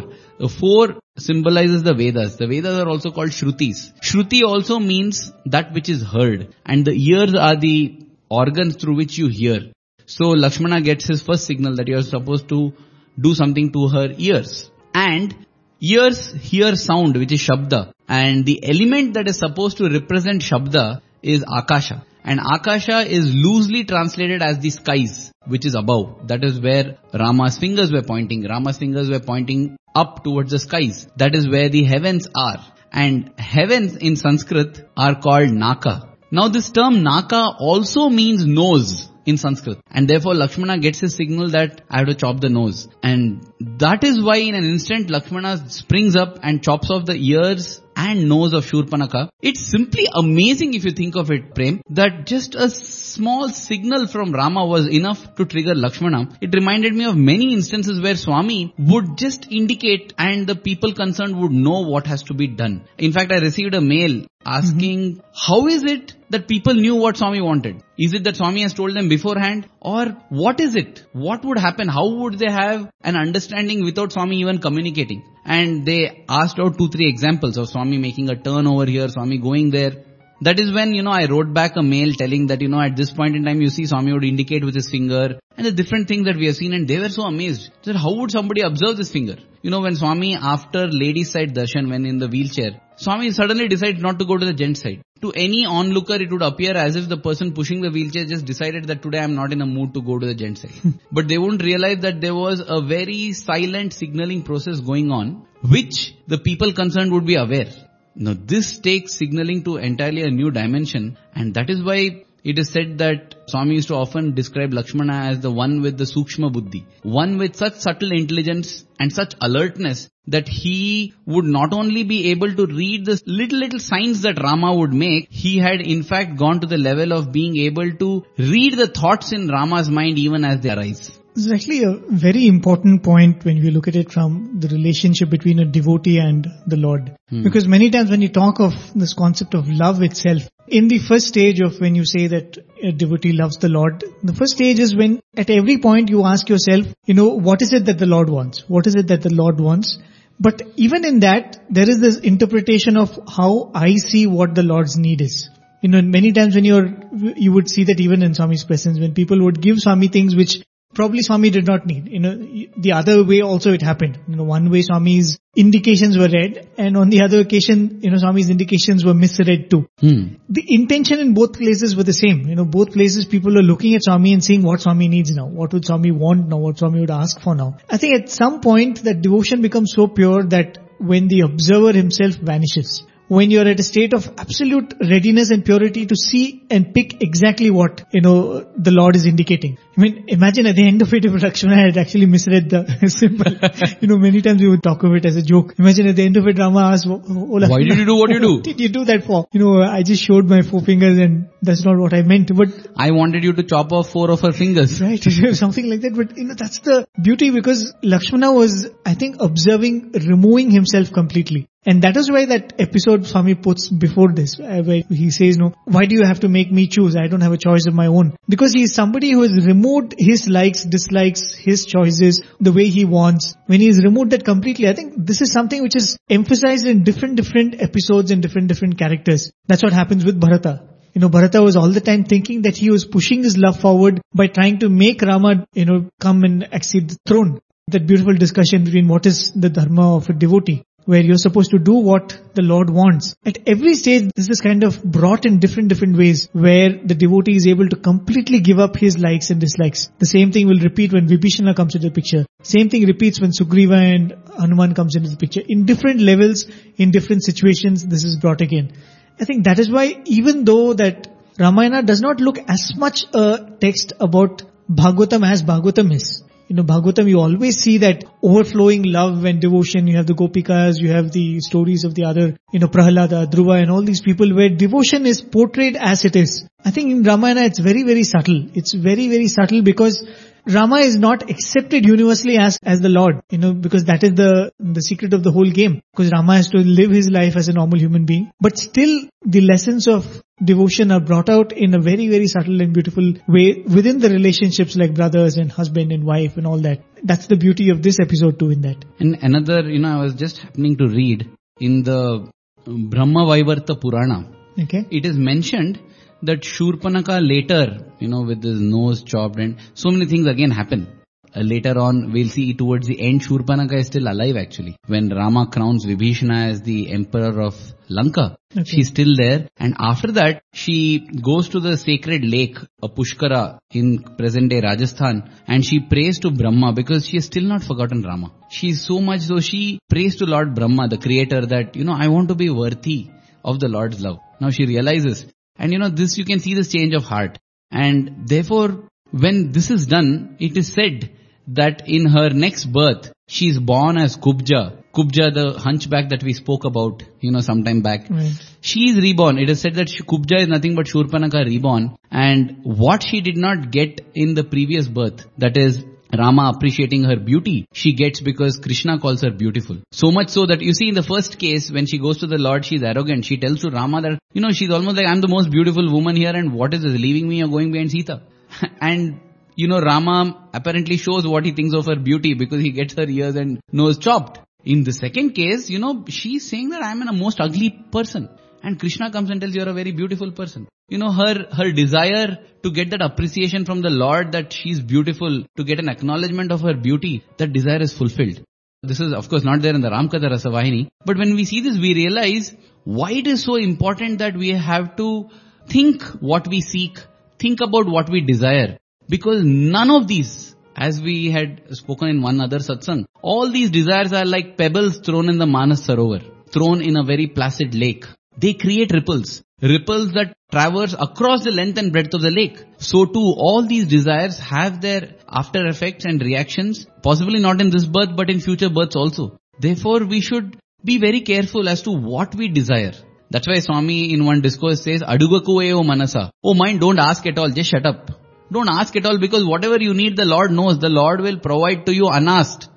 four symbolizes the Vedas. The Vedas are also called Shrutis. Shruti also means that which is heard. And the ears are the organs through which you hear. So Lakshmana gets his first signal that you are supposed to do something to her ears. And ears hear sound which is Shabda. And the element that is supposed to represent Shabda is Akasha. And Akasha is loosely translated as the skies, which is above. That is where Rama's fingers were pointing. Rama's fingers were pointing up towards the skies. That is where the heavens are. And heavens in Sanskrit are called Naka. Now this term Naka also means nose in Sanskrit. And therefore Lakshmana gets his signal that I have to chop the nose. And that is why in an instant Lakshmana springs up and chops off the ears and nose of Shurpanaka. It's simply amazing if you think of it, Prem, that just a small signal from Rama was enough to trigger Lakshmana. It reminded me of many instances where Swami would just indicate and the people concerned would know what has to be done. In fact, I received a mail asking mm-hmm. how is it that people knew what Swami wanted? Is it that Swami has told them beforehand? Or what is it? What would happen? How would they have an understanding without Swami even communicating? And they asked out two, three examples of Swami making a turn over here, Swami going there. That is when, you know, I wrote back a mail telling that, you know, at this point in time, you see Swami would indicate with his finger and the different things that we have seen and they were so amazed. That how would somebody observe this finger? You know, when Swami, after ladies side darshan, when in the wheelchair, Swami suddenly decides not to go to the gent side. To any onlooker, it would appear as if the person pushing the wheelchair just decided that today I'm not in a mood to go to the gent side. [laughs] but they wouldn't realize that there was a very silent signaling process going on, which the people concerned would be aware. Now this takes signaling to entirely a new dimension and that is why It is said that Swami used to often describe Lakshmana as the one with the Sukshma Buddhi, one with such subtle intelligence and such alertness that he would not only be able to read the little little signs that Rama would make, he had in fact gone to the level of being able to read the thoughts in Rama's mind even as they arise. This is actually a very important point when we look at it from the relationship between a devotee and the Lord. Hmm. Because many times when you talk of this concept of love itself, in the first stage of when you say that a devotee loves the Lord, the first stage is when at every point you ask yourself, you know, what is it that the Lord wants? What is it that the Lord wants? But even in that, there is this interpretation of how I see what the Lord's need is. You know, many times when you're, you would see that even in Swami's presence, when people would give Swami things which probably Swami did not need. You know, the other way also it happened. You know, one way Swami's indications were read and on the other occasion, you know, Swami's indications were misread too. Hmm. The intention in both places were the same. You know, both places people are looking at Swami and seeing what Swami needs now. What would Swami want now? What Swami would ask for now? I think at some point that devotion becomes so pure that when the observer himself vanishes, when you're at a state of absolute readiness and purity to see and pick exactly what, you know, the Lord is indicating. I mean, imagine at the end of it if Lakshmana had actually misread the [laughs] symbol. you know, many times we would talk of it as a joke. Imagine at the end of it Rama asked, oh, oh, Why did you do what you do? What [laughs] did you do that for? You know, I just showed my four fingers and that's not what I meant. But I wanted you to chop off four of her fingers. Right, [laughs] something like that. But you know, that's the beauty because Lakshmana was, I think, observing, removing himself completely. And that is why that episode Swami puts before this, uh, where he says, no, why do you have to make me choose? I don't have a choice of my own. Because he is somebody who has removed his likes, dislikes, his choices, the way he wants. When he has removed that completely, I think this is something which is emphasized in different, different episodes and different, different characters. That's what happens with Bharata. You know, Bharata was all the time thinking that he was pushing his love forward by trying to make Rama, you know, come and accede the throne. That beautiful discussion between what is the dharma of a devotee where you're supposed to do what the Lord wants. At every stage, this is kind of brought in different, different ways where the devotee is able to completely give up his likes and dislikes. The same thing will repeat when Vibhishana comes into the picture. Same thing repeats when Sugriva and Hanuman comes into the picture. In different levels, in different situations, this is brought again. I think that is why even though that Ramayana does not look as much a text about Bhagavatam as Bhagavatam is. You know, Bhagavatam, you always see that overflowing love and devotion. You have the Gopikas, you have the stories of the other, you know, Prahalada, Dhruva and all these people where devotion is portrayed as it is. I think in Ramayana it's very, very subtle. It's very, very subtle because Rama is not accepted universally as, as the Lord, you know, because that is the, the secret of the whole game. Because Rama has to live his life as a normal human being. But still, the lessons of devotion are brought out in a very, very subtle and beautiful way within the relationships like brothers and husband and wife and all that. That's the beauty of this episode too in that. And another, you know, I was just happening to read in the Brahma Vaivarta Purana. Okay? It is mentioned that Shurpanaka later, you know, with his nose chopped and so many things again happen. Uh, later on, we'll see towards the end, Shurpanaka is still alive actually. When Rama crowns Vibhishana as the emperor of Lanka, Okay. she's still there. And after that, she goes to the sacred lake, a Pushkara in present day Rajasthan, and she prays to Brahma because she has still not forgotten Rama. She's so much so she prays to Lord Brahma, the creator, that, you know, I want to be worthy of the Lord's love. Now she realizes, and you know, this you can see this change of heart. And therefore, when this is done, it is said that in her next birth, she is born as Kubja. Kubja, the hunchback that we spoke about, you know, sometime back. Right. She is reborn. It is said that Kubja is nothing but Shurpanaka reborn. And what she did not get in the previous birth, that is Rama appreciating her beauty, she gets because Krishna calls her beautiful. So much so that you see in the first case, when she goes to the Lord, she's arrogant. She tells to Rama that, you know, she's almost like, I'm the most beautiful woman here and what is this, leaving me or going behind Sita? [laughs] and you know, Rama apparently shows what he thinks of her beauty because he gets her ears and nose chopped. In the second case, you know, she's saying that I'm a most ugly person. And Krishna comes and tells you're a very beautiful person. You know, her, her desire to get that appreciation from the Lord that she's beautiful, to get an acknowledgement of her beauty, that desire is fulfilled. This is of course not there in the Ramkatha Rasavahini. But when we see this, we realize why it is so important that we have to think what we seek, think about what we desire. Because none of these, as we had spoken in one other satsang, all these desires are like pebbles thrown in the Manas Sarovar, thrown in a very placid lake. They create ripples. Ripples that traverse across the length and breadth of the lake. So too, all these desires have their after effects and reactions, possibly not in this birth, but in future births also. Therefore, we should be very careful as to what we desire. That's why Swami in one discourse says, Adugaku eo manasa. Oh mind, don't ask at all, just shut up. Don't ask at all because whatever you need, the Lord knows. The Lord will provide to you unasked.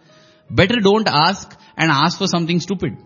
Better don't ask and ask for something stupid.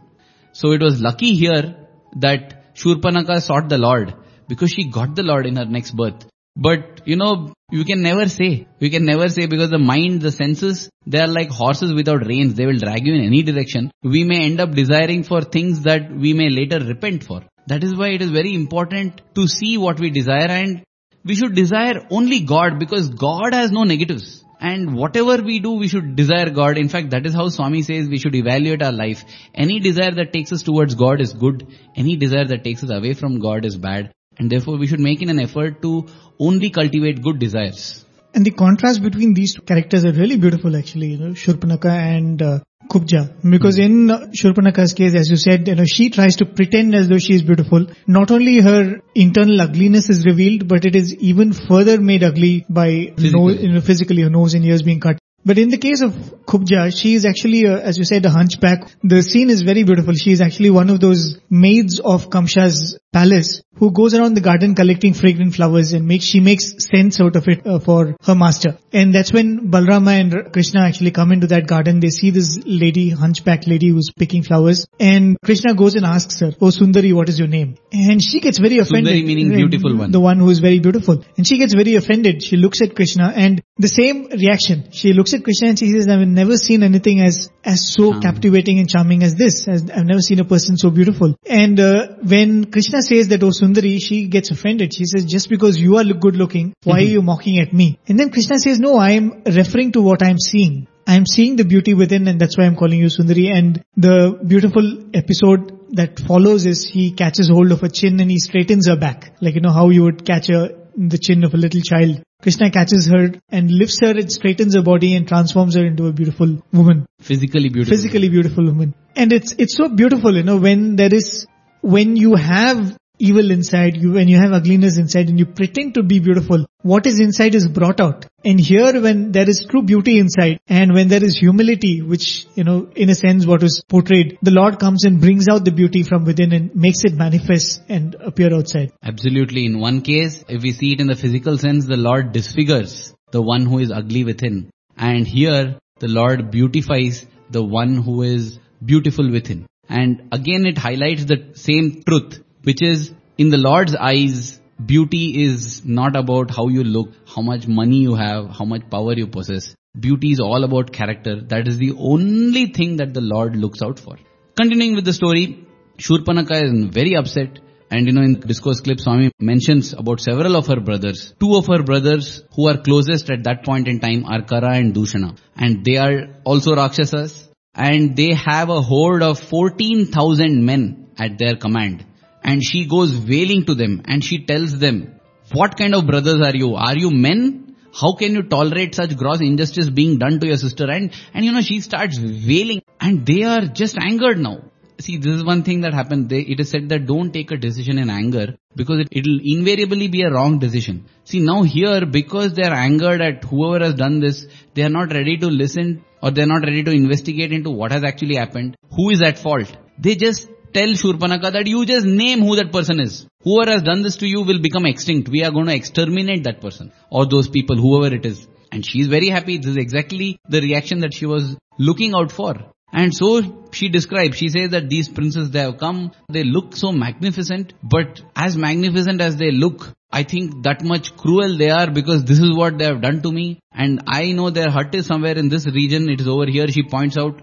So it was lucky here that Shurpanaka sought the Lord because she got the Lord in her next birth. But, you know, you can never say. We can never say because the mind, the senses, they are like horses without reins. They will drag you in any direction. We may end up desiring for things that we may later repent for. That is why it is very important to see what we desire and we should desire only God because God has no negatives. And whatever we do, we should desire God. In fact, that is how Swami says we should evaluate our life. Any desire that takes us towards God is good. Any desire that takes us away from God is bad. And therefore we should make an effort to only cultivate good desires. And the contrast between these two characters are really beautiful actually, you know, Shurpanaka and uh, Kubja. Because in uh, Shurpanaka's case, as you said, you know, she tries to pretend as though she is beautiful. Not only her internal ugliness is revealed, but it is even further made ugly by Physically. nose, you know, physically her nose and ears being cut. But in the case of Kubja, she is actually, uh, as you said, a hunchback. The scene is very beautiful. She is actually one of those maids of Kamsha's palace who goes around the garden collecting fragrant flowers and makes, she makes scents out of it uh, for her master. And that's when Balrama and Krishna actually come into that garden. They see this lady, hunchback lady who's picking flowers. And Krishna goes and asks her, Oh Sundari, what is your name? And she gets very offended. Sundari meaning beautiful one. The one who is very beautiful. And she gets very offended. She looks at Krishna and the same reaction. She looks at Krishna and she says, I've never seen anything as, as so captivating and charming as this. As, I've never seen a person so beautiful. And uh, when Krishna says that, oh Sundari, she gets offended. She says, just because you are good looking, why are mm-hmm. you mocking at me? And then Krishna says, no, I am referring to what I am seeing. I am seeing the beauty within and that's why I'm calling you Sundari. And the beautiful episode that follows is he catches hold of her chin and he straightens her back. Like, you know, how you would catch a, the chin of a little child. Krishna catches her and lifts her and straightens her body and transforms her into a beautiful woman Physically beautiful. physically beautiful woman. And it's, it's so beautiful, you know, when there is, when you have evil inside you, when you have ugliness inside and you pretend to be beautiful, what is inside is brought out. And here when there is true beauty inside and when there is humility, which, you know, in a sense what is portrayed, the Lord comes and brings out the beauty from within and makes it manifest and appear outside. Absolutely. In one case, if we see it in the physical sense, the Lord disfigures the one who is ugly within. And here, the Lord beautifies the one who is beautiful within. And again, it highlights the same truth, which is in the Lord's eyes, beauty is not about how you look, how much money you have, how much power you possess. Beauty is all about character. That is the only thing that the Lord looks out for. Continuing with the story, Shurpanaka is very upset and you know in discourse clip Swami mentions about several of her brothers. Two of her brothers who are closest at that point in time are Kara and Dushana. And they are also Rakshasas and they have a horde of 14,000 men at their command. And she goes wailing to them and she tells them, what kind of brothers are you? Are you men? How can you tolerate such gross injustice being done to your sister? And, and you know, she starts wailing and they are just angered now. See, this is one thing that happened. They, it is said that don't take a decision in anger because it, it'll invariably be a wrong decision. See, now here, because they are angered at whoever has done this, they are not ready to listen or they are not ready to investigate into what has actually happened. Who is at fault? They just tell Shurpanaka that you just name who that person is. Whoever has done this to you will become extinct. We are going to exterminate that person or those people, whoever it is. And she's very happy. This is exactly the reaction that she was looking out for. And so she describes, she says that these princes, they have come, they look so magnificent, but as magnificent as they look, I think that much cruel they are because this is what they have done to me. And I know their hut is somewhere in this region, it is over here, she points out.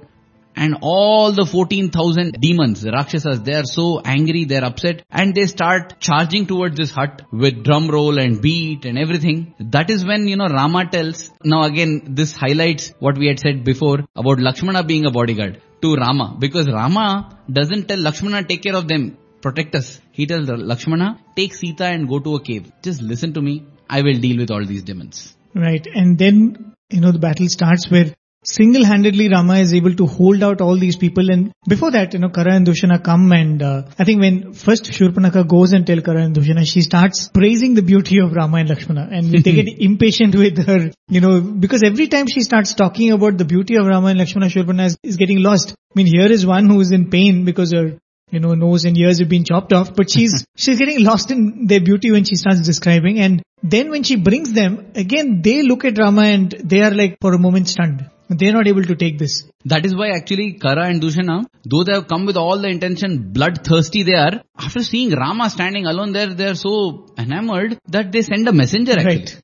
And all the 14,000 demons, the Rakshasas, they are so angry, they're upset, and they start charging towards this hut with drum roll and beat and everything. That is when, you know, Rama tells, now again, this highlights what we had said before about Lakshmana being a bodyguard to Rama, because Rama doesn't tell Lakshmana, take care of them, protect us. He tells Lakshmana, take Sita and go to a cave. Just listen to me. I will deal with all these demons. Right. And then, you know, the battle starts where single-handedly Rama is able to hold out all these people and before that, you know, Kara and Dushana come and uh, I think when first Shurpanaka goes and tell Kara and Dushana, she starts praising the beauty of Rama and Lakshmana and they get [laughs] impatient with her, you know, because every time she starts talking about the beauty of Rama and Lakshmana, Shurpanaka is, is getting lost. I mean, here is one who is in pain because her you know, nose and ears have been chopped off, but she's, [laughs] she's getting lost in their beauty when she starts describing. And then when she brings them, again, they look at Rama and they are like for a moment stunned. They're not able to take this. That is why actually Kara and Dushana, though they have come with all the intention, bloodthirsty they are, after seeing Rama standing alone there, they are so enamored that they send a messenger actually. Right.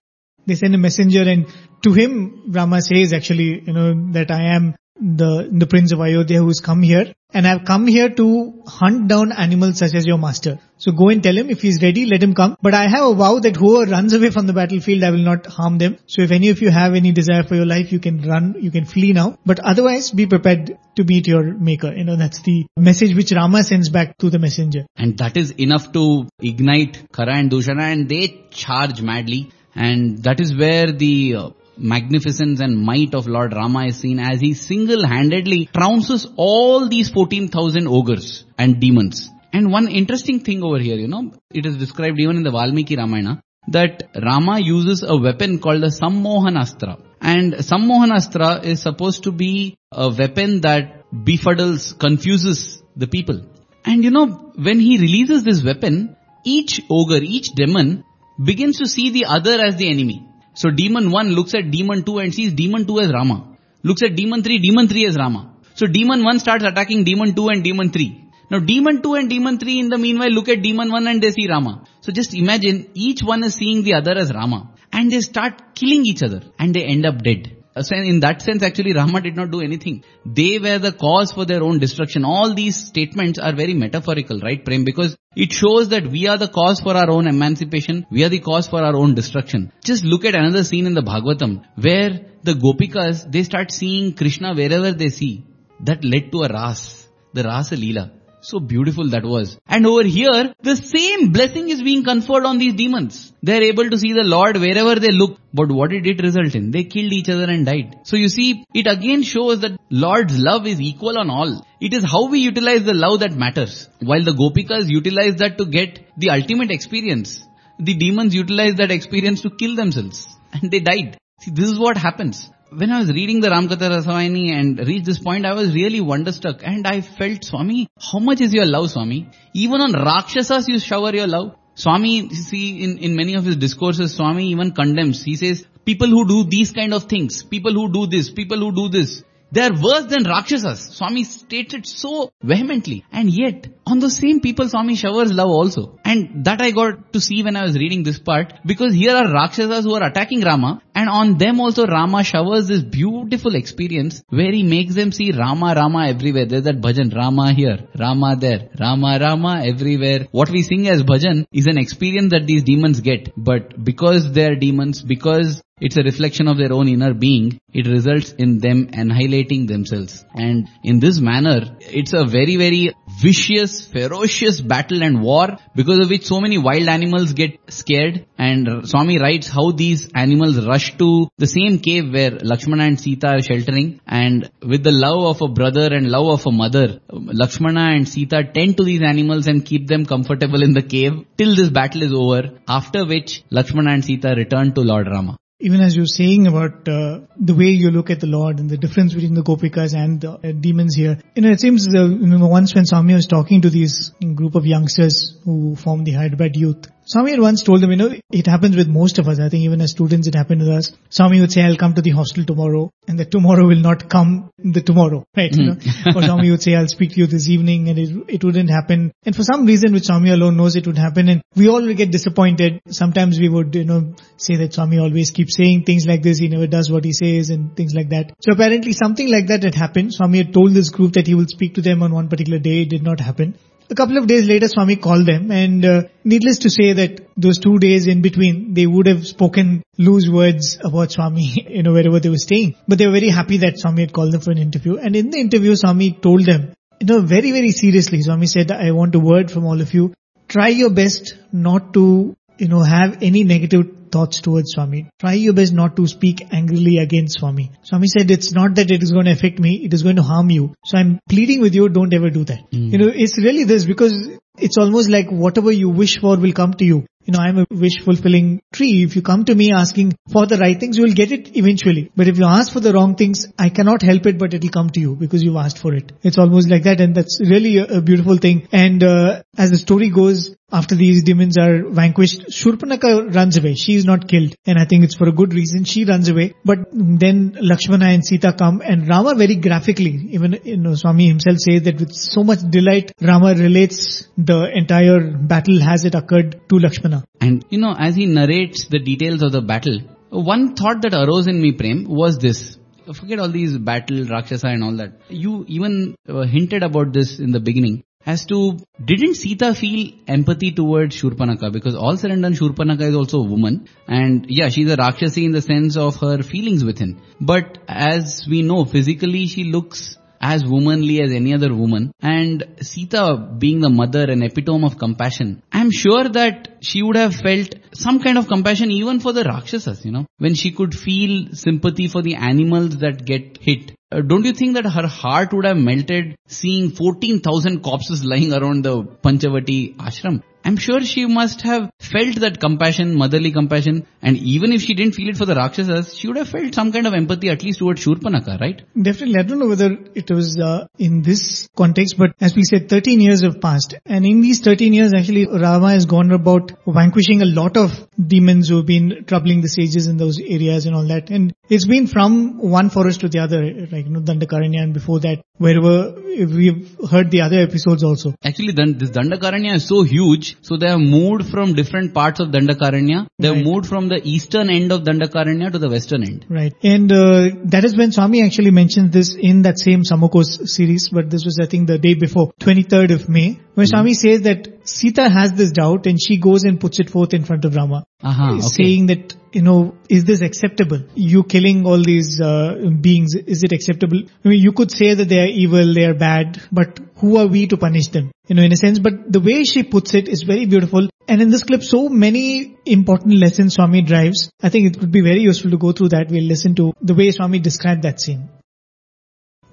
They send a messenger and to him, Rama says actually, you know, that I am the, the prince of Ayodhya who has come here and I've come here to hunt down animals such as your master. So go and tell him if he's ready, let him come. But I have a vow that whoever runs away from the battlefield, I will not harm them. So if any of you have any desire for your life, you can run, you can flee now. But otherwise, be prepared to meet your maker. You know, that's the message which Rama sends back to the messenger. And that is enough to ignite Kara and Dushana and they charge madly. And that is where the uh, magnificence and might of Lord Rama is seen as he single-handedly trounces all these 14,000 ogres and demons. And one interesting thing over here, you know, it is described even in the Valmiki Ramayana that Rama uses a weapon called the Sammohanastra. And Sammohanastra is supposed to be a weapon that befuddles, confuses the people. And you know, when he releases this weapon, each ogre, each demon begins to see the other as the enemy. So demon 1 looks at demon 2 and sees demon 2 as Rama. Looks at demon 3, demon 3 as Rama. So demon 1 starts attacking demon 2 and demon 3. Now demon 2 and demon 3 in the meanwhile look at demon 1 and they see Rama. So just imagine each one is seeing the other as Rama. And they start killing each other and they end up dead. In that sense actually Rama did not do anything. They were the cause for their own destruction. All these statements are very metaphorical, right Prem? Because it shows that we are the cause for our own emancipation. We are the cause for our own destruction. Just look at another scene in the Bhagavatam where the Gopikas, they start seeing Krishna wherever they see. That led to a ras, the Rasa Leela. So beautiful that was. And over here, the same blessing is being conferred on these demons. They are able to see the Lord wherever they look. But what did it result in? They killed each other and died. So you see, it again shows that Lord's love is equal on all. It is how we utilize the love that matters. While the Gopikas utilize that to get the ultimate experience, the demons utilize that experience to kill themselves. And they died. See, this is what happens when I was reading the Ramkatha Rasavahini and reached this point, I was really wonderstruck and I felt, Swami, how much is your love, Swami? Even on Rakshasas you shower your love. Swami, see, in, in many of his discourses, Swami even condemns. He says, people who do these kind of things, people who do this, people who do this, they are worse than Rakshasas. Swami stated so vehemently. And yet, on those same people, Swami showers love also. And that I got to see when I was reading this part. Because here are Rakshasas who are attacking Rama. And on them also Rama showers this beautiful experience where he makes them see Rama, Rama everywhere. There's that bhajan, Rama here, Rama there, Rama, Rama everywhere. What we sing as bhajan is an experience that these demons get. But because they're demons, because it's a reflection of their own inner being, it results in them annihilating themselves. And in this manner, it's a very, very vicious, ferocious battle and war because of which so many wild animals get scared. And Swami writes how these animals rush to the same cave where Lakshmana and Sita are sheltering. And with the love of a brother and love of a mother, Lakshmana and Sita tend to these animals and keep them comfortable in the cave till this battle is over. After which Lakshmana and Sita return to Lord Rama even as you're saying about uh, the way you look at the Lord and the difference between the Gopikas and the uh, demons here, you know, it seems, uh, you know, once when Swami was talking to these group of youngsters who form the Hyderabad youth, Swami had once told them, you know, it happens with most of us. I think even as students, it happened with us. Swami would say, I'll come to the hostel tomorrow, and the tomorrow will not come the tomorrow, [laughs] right? You know, hmm. or Swami would say, I'll speak to you this evening, and it, it wouldn't happen. And for some reason, which Swami alone knows it would happen, and we all would get disappointed. Sometimes we would, you know, say that Swami always keeps saying things like this, he never does what he says, and things like that. So apparently something like that had happened. Swami had told this group that he will speak to them on one particular day. It did not happen. A couple of days later, Swami called them and uh, needless to say that those two days in between, they would have spoken loose words about Swami, [laughs] you know, wherever they were staying. But they were very happy that Swami had called them for an interview. And in the interview, Swami told them, you know, very, very seriously, Swami said, I want a word from all of you. Try your best not to, you know, have any negative thoughts towards Swami. Try your best not to speak angrily against Swami. Swami said it's not that it is going to affect me, it is going to harm you. So I'm pleading with you, don't ever do that. You know, it's really this because it's almost like whatever you wish for will come to you. You know, I'm a wish fulfilling tree. If you come to me asking for the right things, you will get it eventually. But if you ask for the wrong things, I cannot help it, but it will come to you because you've asked for it. It's almost like that and that's really a, a beautiful thing. And uh, as the story goes, after these demons are vanquished, Shurpanaka runs away. She is not killed. And I think it's for a good reason. She runs away. But then Lakshmana and Sita come and Rama very graphically, even you know, Swami himself says that with so much delight, Rama relates the entire battle as it occurred to Lakshmana. And you know, as he narrates the details of the battle, one thought that arose in me, Prem, was this. Forget all these battle, Rakshasa and all that. You even uh, hinted about this in the beginning as to didn't Sita feel empathy towards Shurpanaka because all said and done Shurpanaka is also a woman. And yeah she's a Rakshasi in the sense of her feelings within but as we know physically she looks as womanly as any other woman. And Sita being the mother and epitome of compassion I'm sure that she would have felt some kind of compassion even for the Rakshasas you know? When she could feel sympathy for the animals that get hit uh, don't you think that her heart would have melted seeing 14,000 corpses lying around the Panchavati ashram? I'm sure she must have felt that compassion, motherly compassion, and even if she didn't feel it for the Rakshasas, she would have felt some kind of empathy at least towards Shurpanaka, right? Definitely. I don't know whether it was uh, in this context, but as we said, 13 years have passed. And in these 13 years, actually, Rama has gone about vanquishing a lot of demons who have been troubling the sages in those areas and all that. And it's been from one forest to the other, like, you know, Dandakaranya and before that, wherever we've heard the other episodes also. Actually, this Dandakaranya is so huge, so they have moved from different parts of Dandakaranya. They have Right. moved from the eastern end of Dandakaranya to the western end. Right. And uh, that is when Swami actually mentioned this in that same Summer Course series, but this was I think the day before, 23rd of May, where Swami says that Sita has this doubt and she goes and puts it forth in front of Rama. Aha, okay. Saying that, you know, is this acceptable? You killing all these uh, beings, is it acceptable? I mean, you could say that they are evil, they are bad, but who are we to punish them? You know, in a sense, but the way she puts it is very beautiful. And in this clip, so many important lessons Swami drives. I think it would be very useful to go through that. We'll listen to the way Swami described that scene.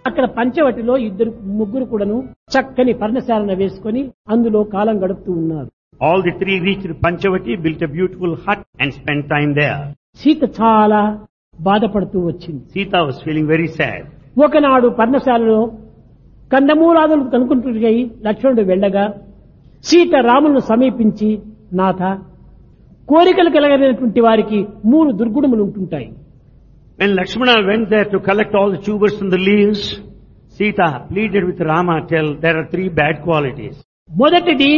అక్కడ పంచవటిలో ఇద్దరు ముగ్గురు కూడాను చక్కని పర్ణశాలన వేసుకొని అందులో కాలం గడుపుతూ ఉన్నారు All the three reached Panchavati, built a beautiful hut and spent time there. Sita చాలా బాధపడుతూ వచ్చింది Sita was feeling very sad. ఒకనాడు పర్ణశాలలో కందమూలాదులు కనుకుంటుంటే లక్ష్మణుడు వెళ్ళగా సీత రాములను సమీపించి నాథ కోరికలు కలగనటువంటి వారికి మూడు దుర్గుణములు ఉంటుంటాయి When Lakshmana went there to collect all the tubers and the leaves, Sita pleaded with Rama, tell there are three bad qualities. మొదటిది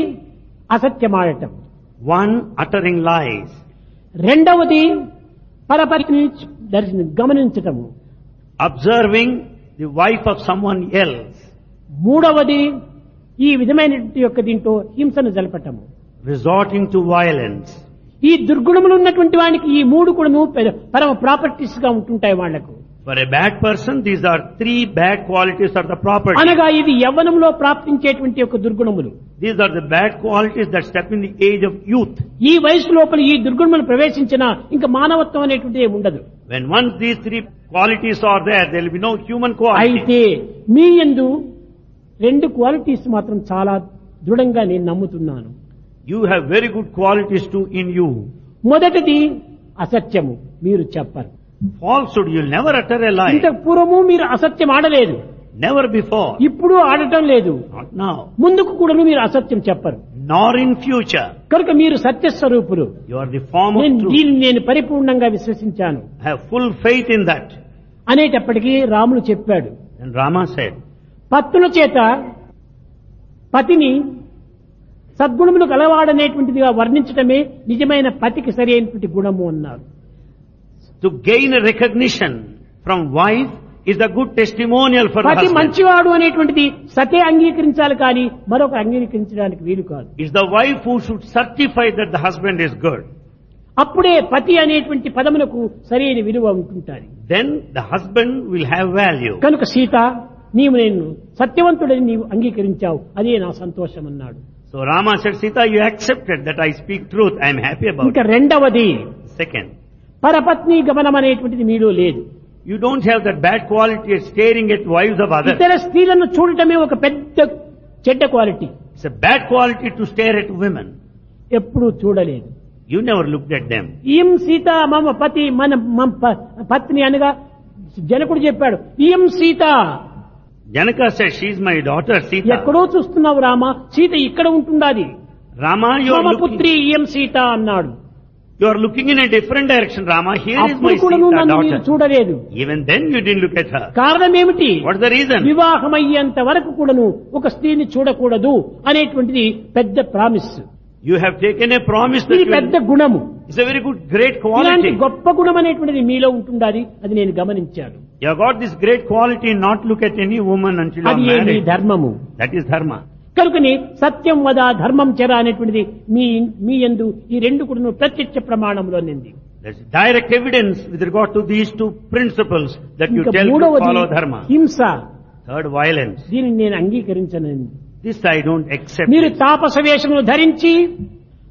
అసత్యమాడటం One, uttering lies. రెండవది పరపతిని దర్శన గమనించటము Observing the wife of someone else. మూడవది ఈ విధమైనటువంటి యొక్క దీంట్లో హింసను జలపటము Resorting to violence. ఈ దుర్గుణములు ఉన్నటువంటి వానికి ఈ మూడు కూడాను పరమ ప్రాపర్టీస్గా ఉంటుంటాయి వాళ్ళకు for a bad person these are three bad qualities are the property అనగా ఇది యవ్వనంలో ప్రాప్తించేటువంటి ఒక దుర్గుణములు. These are the bad qualities that step in the age of youth ఈ వయసు లోపల ఈ దుర్గుణములు ప్రవేశించిన ఇంకా మానవత్వం అనేటువంటి ఉండదు. When once these three qualities are there they will be no human quality అయితే మీ యందు రెండు క్వాలిటీస్ మాత్రం చాలా దృఢంగా నేను నమ్ముతున్నాను. You have very good qualities two in you మొదటిది అసత్యము. మీరు చెప్పరు. Falsehood you'll never utter a lie ఇంతకు పూర్వము మీరు అసత్యం ఆడలేదు. నెవర్ బిఫోర్ ఇప్పుడు ఆడటం లేదు. ముందుకు కూడా మీరు అసత్యం చెప్పరు. నార్ ఇన్ ఫ్యూచర్ కనుక మీరు సత్య స్వరూపులు యు ది ఫార్మ్ దీన్ని నేను పరిపూర్ణంగా విశ్వసించాను. Have full faith in that అనేటప్పటికీ రాముడు చెప్పాడు. రామా సైడ్ పత్తుల చేత పతిని సద్గుణములు అలవాడనేటువంటిదిగా వర్ణించటమే నిజమైన పతికి సరి అయినటువంటి గుణము అన్నారు. to gain a recognition from wife is a good testimonial for the పతి husband. మంచివాడు అనేటువంటిది సతే అంగీకరించాలి కానీ మరొక అంగీకరించడానికి వీలు కాదు It's the wife who should certify that the husband is good. అప్పుడే పతి అనేటువంటి పదములకు సరైన విలువ ఉంటుంటారు Then the husband will have value. కనుక సీత నీవు నేను సత్యవంతుడని నీవు అంగీకరించావు అదే నా సంతోషం అన్నాడు So Rama said, Sita, you accepted that I speak truth. I am happy about ఇంకా it. రెండవది Second, పరపత్ని గమనమనేటువంటిది మీలో లేదు. You don't have that bad quality staring at wives of other ఇతర స్త్రీలను చూడటమే ఒక పెద్ద చెడ్డ quality it's bad quality to stare at women ఎప్పుడు చూడలేదు. You never look at them ఈం Sita మమ పతి మన పత్ని అనగా జనకుడు చెప్పాడు ఈం Sita. Janaka she's my daughter Sita ఎక్కడో చూస్తున్నావు రామ? సీత ఇక్కడ ఉంటుండాది రామా పుత్రి ఈం సీత అన్నాడు. you are looking in a different direction, Rama. Here is అప్పుడు my కూడా నువ్వు Sita నన్ను మీరు daughter. చూడలేదు Even then you didn't look at her. కారణం ఏమిటి What's the reason? వివాహం అయ్యేంత వరకు కూడాను ఒక స్త్రీని చూడకూడదు అనేటువంటిది పెద్ద promise You have taken a promise that ఇది you పెద్ద గుణము It's a very good, great ఇలాంటి quality. గొప్ప గుణం అనేటువంటిది మీలో ఉంటుండాలి అది నేను గమనించాను You have got this great quality not look at any woman until you are అది ఏ మీ married. ధర్మము That is dharma. కనుకని సత్యం వద ధర్మం చెర అనేటువంటిది మీ మీ ఎందు ఈ రెండు కూడా ప్రత్యక్ష ప్రమాణంలో నింది. Direct evidence with regard to these two principles that you tell follow dharma హింస. థర్డ్ వైలెన్స్ దీనిని నేను అంగీకరించను దిస్ ఐ డోంట్ యాక్సెప్ట్ మీరు తాపస వేషమును ధరించి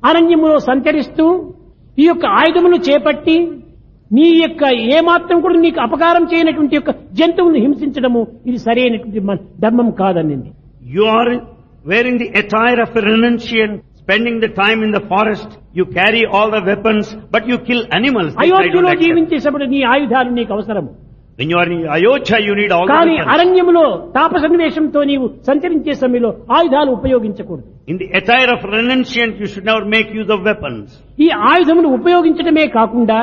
అరణ్యములో సంచరిస్తూ ఈ యొక్క ఆయుధమును చేపట్టి నీ యొక్క ఏమాత్రం కూడా నీకు అపకారం చేయనటువంటి యొక్క జంతువును హింసించడము ఇది సరైనటువంటి ధర్మం కాదనింది. You are wearing the attire of a renunciant, spending the time in the forest. You carry all the weapons, but you kill animals. This I don't అయోధ్యలో accept. జీవించేటప్పుడు నీ ఆయుధాలు నీకు అవసరము When you are in Ayodhya, you need all the కానీ weapons. అరణ్యములో తాపసన్వేషంతో నీవు సంచరించే సమయంలో ఆయుధాలు ఉపయోగించకూడదు In the attire of renunciant, you should never make use of weapons. ఈ ఆయుధములు ఉపయోగించడమే కాకుండా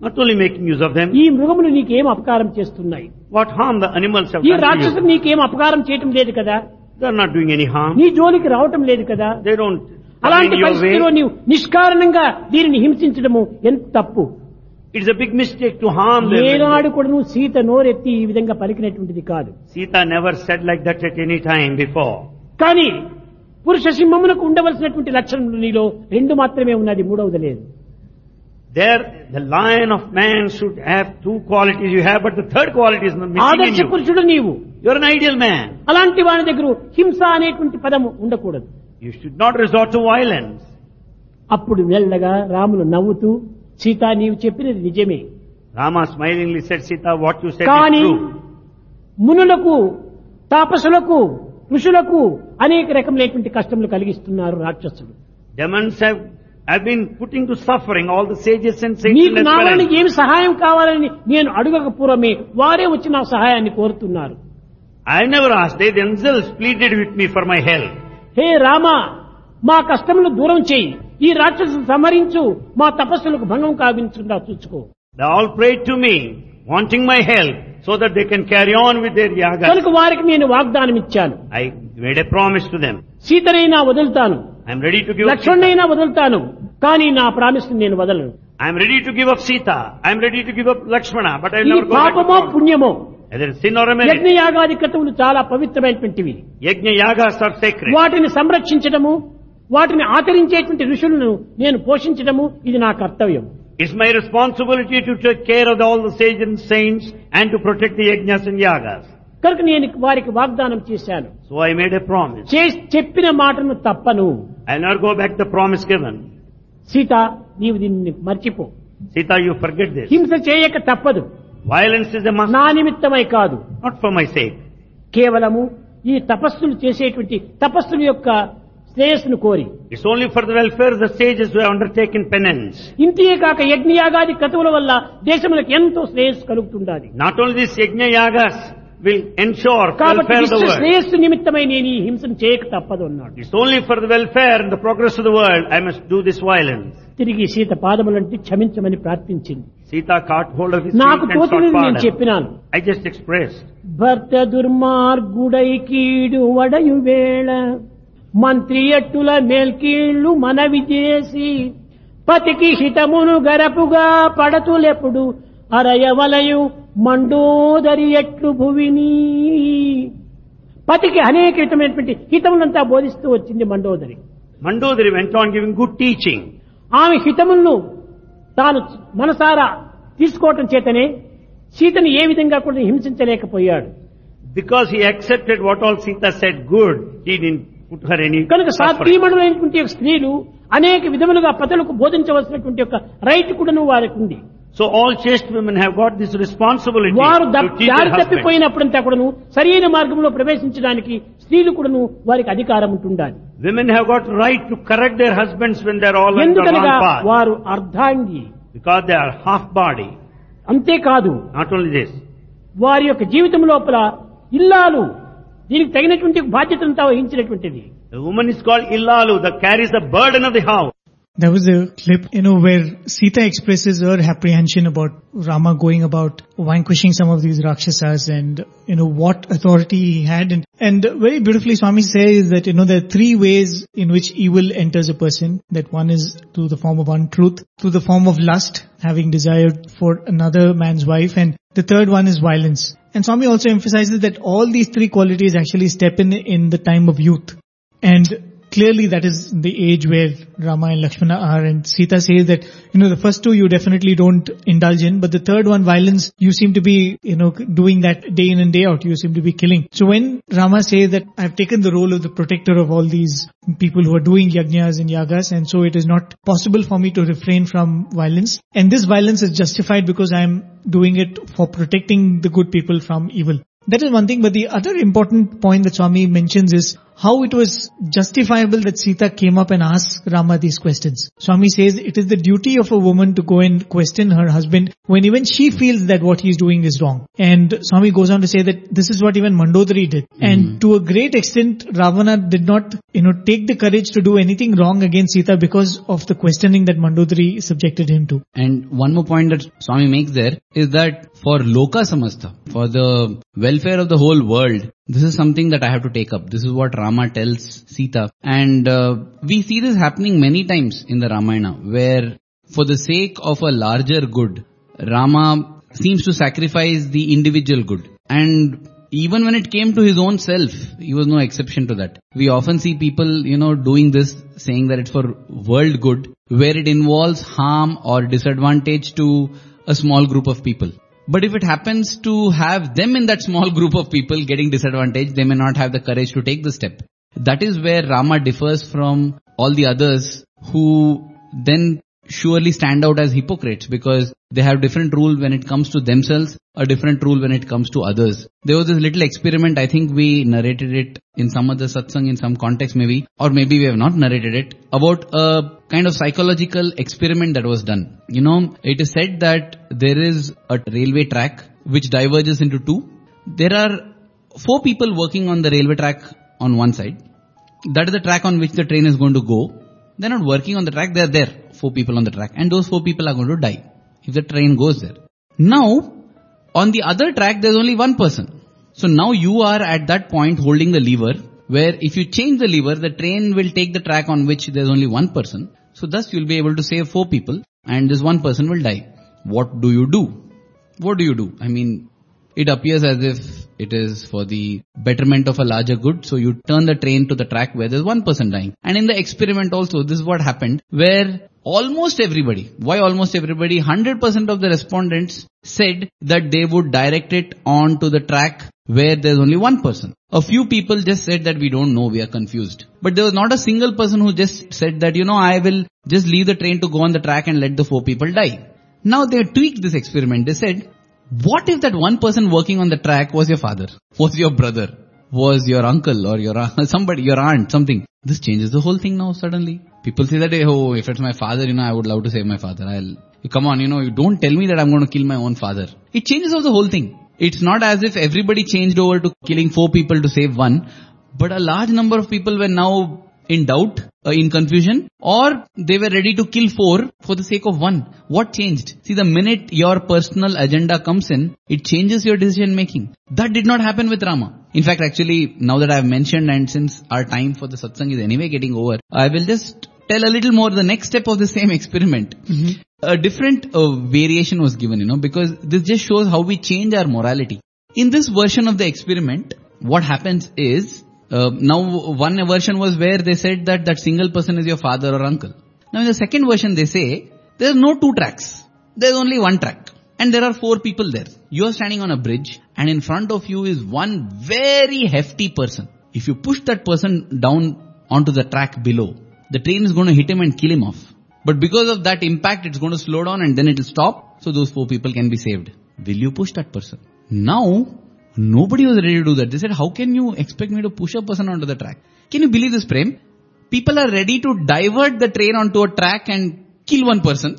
Not only making use of them, ఈ మృగములు నీకేం అపకారం చేస్తున్నాయి what harm the animals have ఈ done to రాక్షసులు you. నీకేం అపకారం చేయటం లేదు కదా They are not doing any harm. నీ జోలికి రావటం లేదు కదా They don't come అలాంటి in your పరిస్థితిలో way. నీవు నిష్కారణంగా దీనిని హింసించడము ఎంత తప్పు It's a big mistake to harm them. ఏనాడు కూడా నువ్వు సీత నోరెత్తి ఈ విధంగా పలికినటువంటిది కాదు Sita never said like that at any time before. కానీ పురుష సింహమునకు ఉండవలసినటువంటి లక్షణములు నీలో రెండు మాత్రమే ఉన్నది మూడవది లేదు there the lion of man should have two qualities you have but the third quality ఆదర్శ పురుషుడు నీవు. యువర్ అన్ ఐడియల్ మ్యాన్ అలాంటి వాడి దగ్గర హింస అనేటువంటి పదము ఉండకూడదు. You should not resort to violence అప్పుడు మెల్లగా రాములు నవ్వుతూ సీత నీవు చెప్పినది నిజమే. Rama smilingly said Sita what you said కానీ మునులకు తాపసులకు ఋషులకు అనేక రకమైనటువంటి కష్టములు కలిగిస్తున్నారు రాక్షసులు. Demons have been putting to suffering all the sages and ఏమి సహాయం కావాలని నేను అడగక పూర్వమే వారే వచ్చి నా సహాయాన్ని కోరుతున్నారు. I never as they themselves pleaded with me for my help హే రామా మా కష్టములు దూరం చేయి. ఈ రాక్షసు సమరించు మా తపస్సులకు భంగం కావించకుండా చూసుకో all pray to me wanting my help so that they can carry on with their yagas. కనుక వారికి నేను వాగ్దానం ఇచ్చాను I made a promise to them. సీతనైనా వదులుతాను I'm ready to give. లక్ష్మణైనా వదులుతాను కానీ నా ప్రామిస్ నేను వదలను I'm ready to give up Sita. I'm ready to give up Lakshmana, but I'll ఇది never go back పాపమో. పుణ్యమో. యజ్ఞ యాగాది క్రతువులు చాలా పవిత్రమైనటువంటివి sacred. వాటిని సంరక్షించడము వాటిని ఆచరించేటువంటి ఋషులను నేను పోషించడము ఇది నా కర్తవ్యం It's my responsibility to take care of all the sages and saints and to protect the yajnas and yagas. కనుక నేను వారికి వాగ్దానం చేశాను So I made a promise. చే- చెప్పిన మాటను తప్పను I'll never go back the promise given. Sita నీవు దీన్ని మర్చిపో Sita, you forget this. హింస చేయక తప్పదు Violence is a must, నా నిమిత్తమై కాదు not for my sake. కేవలము ఈ తపస్సులు చేసేటువంటి తపస్సుల యొక్క శ్రేయస్సును కోరి. It's only for the welfare the sages we undertaken penance ఇంతే కాక యజ్ఞయాగాది క్రతువుల వల్ల దేశములకు ఎంతో శ్రేయస్సు కలుగుతుండాలి. నాట్ ఓన్లీ దిస్ యజ్ఞయాగాస్ విల్ ఎన్షోర్ శ్రేయస్సు నిమిత్తమై నేను ఈ హింసను చేయక తప్పదు అన్నాడు it's only for the welfare the progress of the world I must do this violence తిరిగి సీత పాదములంటే క్షమించమని ప్రార్థించింది. సీత కాట్ హోల్డ్ ఆఫ్ నాకు తోచినది నేను చెప్పినాను. ఐ జస్ట్ ఎక్స్ప్రెస్ భర్త దుర్మార్గుడై కీడు వడయు వేళ మంత్రియట్టుల మేల్కీళ్ళు మనవి చేసి పతికి హితమును గరపుగా పడతులెప్పుడు అరయవలయు మండోదరి ఎట్లు భువిని. పతికి అనేక హితమైనటువంటి హితములంతా బోధిస్తూ వచ్చింది మండోదరి. మండోదరి వెంట ఆన్ గివింగ్ గుడ్ టీచింగ్ ఆమె హితములను తాను మనసారా తీసుకోవటం చేతనే సీతను ఏ విధంగా కూడా హింసించలేకపోయాడు. Because he accepted what all Sita said good he D పుట్టుకరేని కనుక సాత్వీమణులైనటువంటి స్త్రీలు అనేక విధములుగా పతులకు బోధించవలసినటువంటి యొక్క రైట్ కూడాను వారికి ఉంది. So all chaste women have got this responsibility వారు దారి తప్పిపోయినప్పుడంతా కూడాను సరైన మార్గంలో ప్రవేశించడానికి స్త్రీలు కూడాను వారికి అధికారం ఉంటుండాలి. Women have got right to correct their husbands when they're all ఎందుకనగా వారు అర్ధాంగి. Because they are half body అంతేకాదు నాట్ ఓన్లీ దిస్ వారి యొక్క జీవితం లోపల ఇల్లాలు దీనికి తగినటువంటి బాధ్యతనంతా వహించినటువంటిది The woman is called Illalu, that carries the burden of the house. There was a clip, you know, where Sita expresses her apprehension about Rama going about vanquishing some of these Rakshasas and, you know, what authority he had. And, and very beautifully Swami says that, you know, there are three ways in which evil enters a person. That one is through the form of untruth, through the form of lust, having desired for another man's wife, and the third one is violence. And Swami also emphasizes that all these three qualities actually step in in the time of youth. And clearly that is the age where Rama and Lakshmana are and Sita says that, you know, the first two you definitely don't indulge in, but the third one, violence, you seem to be, you know, doing that day in and day out. You seem to be killing. So when Rama says that I've taken the role of the protector of all these people who are doing yajnas and yagas and so it is not possible for me to refrain from violence. And this violence is justified because I'm doing it for protecting the good people from evil. That is one thing, but the other important point that Swami mentions is how it was justifiable that Sita came up and asked Rama these questions. Swami says it is the duty of a woman to go and question her husband when even she feels that what he is doing is wrong. And Swami goes on to say that this is what even Mandodari did. And hmm. to a great extent, Ravana did not, you know, take the courage to do anything wrong against Sita because of the questioning that Mandodari subjected him to. And one more point that Swami makes there is that for Loka Samasta, for the welfare of the whole world, this is something that I have to take up. This is what Rama tells Sita. And uh, we see this happening many times in the Ramayana where for the sake of a larger good, Rama seems to sacrifice the individual good. And even when it came to his own self, he was no exception to that. We often see people, you know, doing this, saying that it's for world good, where it involves harm or disadvantage to a small group of people. But if it happens to have them in that small group of people getting disadvantaged, they may not have the courage to take the step. That is where Rama differs from all the others who then surely stand out as hypocrites because they have different rule when it comes to themselves, a different rule when it comes to others. There was this little experiment, I think we narrated it in some other satsang in some context maybe, or maybe we have not narrated it, about a kind of psychological experiment that was done. You know, it is said that there is a railway track which diverges into two. There are four people working on the railway track on one side. That is the track on which the train is going to go. They're not working on the track, they're there, four people on the track, and those four people are going to die if the train goes there. Now, on the other track, there's only one person. So now you are at that point holding the lever, where if you change the lever, the train will take the track on which there's only one person. So thus you'll be able to save four people, and this one person will die. What do you do? What do you do? I mean, it appears as if it is for the betterment of a larger good. So you turn the train to the track where there's one person dying. And in the experiment also, this is what happened where almost everybody, why almost everybody, 100% of the respondents said that they would direct it on to the track where there's only one person. A few people just said that we don't know, we are confused. But there was not a single person who just said that, you know, I will just leave the train to go on the track and let the four people die. Now they tweaked this experiment. They said, what if that one person working on the track was your father, was your brother, was your uncle or your [laughs] somebody, your aunt, something? This changes the whole thing now suddenly. People say that, oh, if it's my father, you know, I would love to save my father. I'll, come on, you know, you don't tell me that I'm going to kill my own father. It changes off the whole thing. It's not as if everybody changed over to killing four people to save one, but a large number of people were now in doubt, uh, in confusion, or they were ready to kill four for the sake of one. What changed? See, the minute your personal agenda comes in, it changes your decision making. That did not happen with Rama. In fact, actually, now that I have mentioned and since our time for the satsang is anyway getting over, I will just tell a little more the next step of the same experiment. Mm-hmm. A different uh, variation was given, you know, because this just shows how we change our morality. In this version of the experiment, what happens is, uh, now one version was where they said that that single person is your father or uncle. Now in the second version they say, there's no two tracks. There's only one track. And there are four people there. You are standing on a bridge and in front of you is one very hefty person. If you push that person down onto the track below, the train is going to hit him and kill him off. But because of that impact, it's going to slow down and then it will stop, so those four people can be saved. Will you push that person? Now, nobody was ready to do that. They said, how can you expect me to push a person onto the track? Can you believe this, Prem? People are ready to divert the train onto a track and kill one person.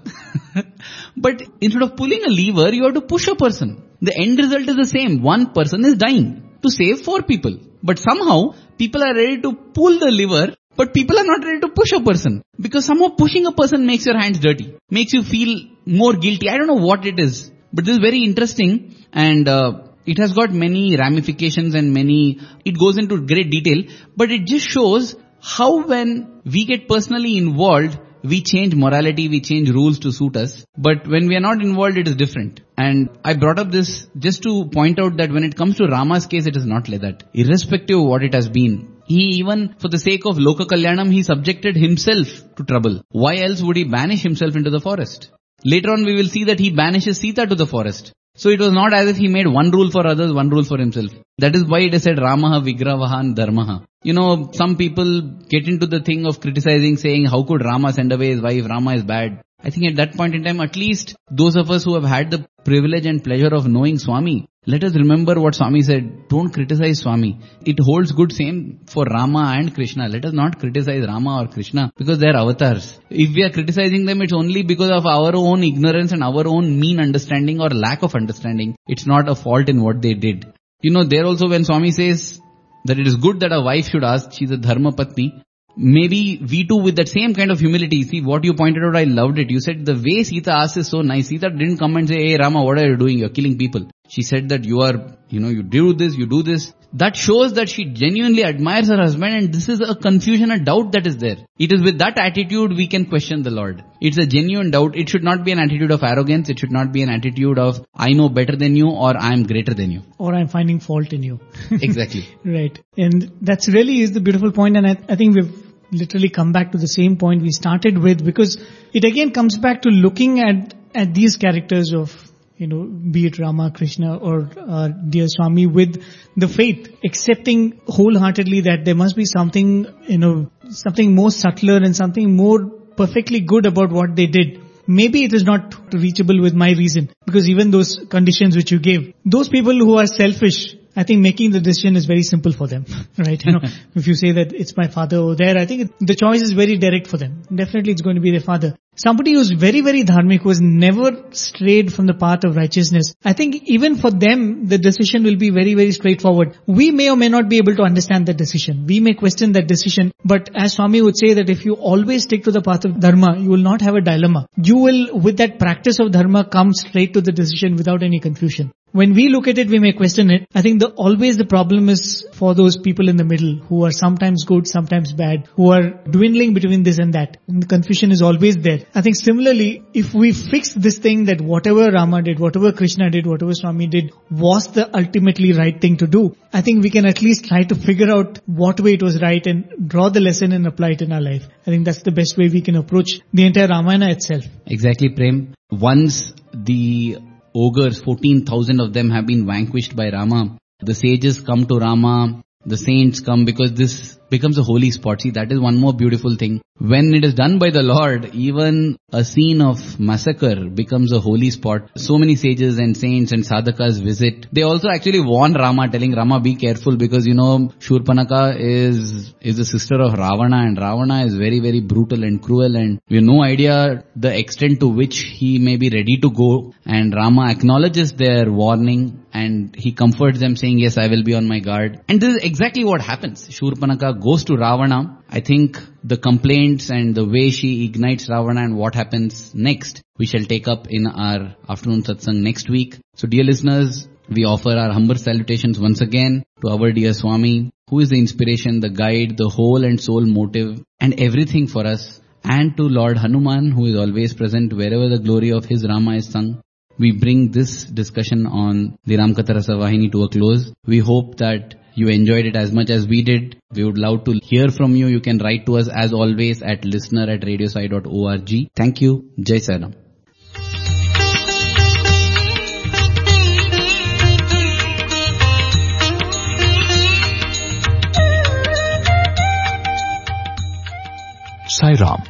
[laughs] but instead of pulling a lever, you have to push a person. The end result is the same. One person is dying to save four people. But somehow, people are ready to pull the lever, but people are not ready to push a person. Because somehow pushing a person makes your hands dirty, makes you feel more guilty. I don't know what it is. But this is very interesting and uh, it has got many ramifications and many, it goes into great detail, but it just shows how when we get personally involved, we change morality, we change rules to suit us. But when we are not involved, it is different. And I brought up this just to point out that when it comes to Rama's case, it is not like that. Irrespective of what it has been. He even, for the sake of Loka Kalyanam, he subjected himself to trouble. Why else would he banish himself into the forest? Later on we will see that he banishes Sita to the forest. So it was not as if he made one rule for others, one rule for himself. That is why it is said Ramaha Vigrahavan Dharmaha. You know, some people get into the thing of criticizing saying how could Rama send away his wife, Rama is bad. I think at that point in time, at least those of us who have had the privilege and pleasure of knowing Swami, let us remember what Swami said. Don't criticize Swami. It holds good same for Rama and Krishna. Let us not criticize Rama or Krishna because they are avatars. If we are criticizing them, it's only because of our own ignorance and our own mean understanding or lack of understanding. It's not a fault in what they did. You know, there also when Swami says that it is good that a wife should ask, she's a dharma patni, maybe we too with that same kind of humility, see what you pointed out, I loved it. You said the way Sita asked is so nice. Sita didn't come and say, hey Rama, what are you doing? You're killing people. She said that you are, you know, you do this, you do this. That shows that she genuinely admires her husband and this is a confusion, a doubt that is there. It is with that attitude we can question the Lord. It's a genuine doubt. It should not be an attitude of arrogance. It should not be an attitude of, I know better than you or I am greater than you. Or I'm finding fault in you. [laughs] Exactly. right. And that's really is the beautiful point and I, I think we've literally come back to the same point we started with because it again comes back to looking at, at these characters of you know, be it Rama, Krishna or uh, dear Swami with the faith, accepting wholeheartedly that there must be something, you know, something more subtler and something more perfectly good about what they did. Maybe it is not reachable with my reason because even those conditions which you gave, those people who are selfish, I think making the decision is very simple for them, [laughs] right? You know, [laughs] if you say that it's my father over there, I think it, the choice is very direct for them. Definitely it's going to be their father. Somebody who's very, very dharmic, who has never strayed from the path of righteousness. I think even for them, the decision will be very, very straightforward. We may or may not be able to understand the decision. We may question that decision, but as Swami would say that if you always stick to the path of dharma, you will not have a dilemma. You will, with that practice of dharma, come straight to the decision without any confusion when we look at it, we may question it. I think the, always the problem is for those people in the middle who are sometimes good, sometimes bad, who are dwindling between this and that. And the confusion is always there. I think similarly, if we fix this thing that whatever Rama did, whatever Krishna did, whatever Swami did was the ultimately right thing to do, I think we can at least try to figure out what way it was right and draw the lesson and apply it in our life. I think that's the best way we can approach the entire Ramayana itself. Exactly, Prem. Once the ogres, 14,000 of them have been vanquished by Rama. The sages come to Rama, the saints come because this becomes a holy spot. See, that is one more beautiful thing. When it is done by the Lord, even a scene of massacre becomes a holy spot. So many sages and saints and sadhakas visit. They also actually warn Rama, telling Rama, be careful because you know, Shurpanaka is, is the sister of Ravana and Ravana is very, very brutal and cruel and we have no idea the extent to which he may be ready to go. And Rama acknowledges their warning and he comforts them saying, yes, I will be on my guard. And this is exactly what happens. Shurpanaka goes to Ravana. I think the complaints and the way she ignites Ravana and what happens next, we shall take up in our afternoon satsang next week. So dear listeners, we offer our humble salutations once again to our dear Swami, who is the inspiration, the guide, the whole and soul motive and everything for us. And to Lord Hanuman, who is always present wherever the glory of his Rama is sung we bring this discussion on the Ramkatha Rasavahini to a close. We hope that you enjoyed it as much as we did. We would love to hear from you. You can write to us as always at listener at radiosai.org. Thank you. Jai Saram. Sai Ram.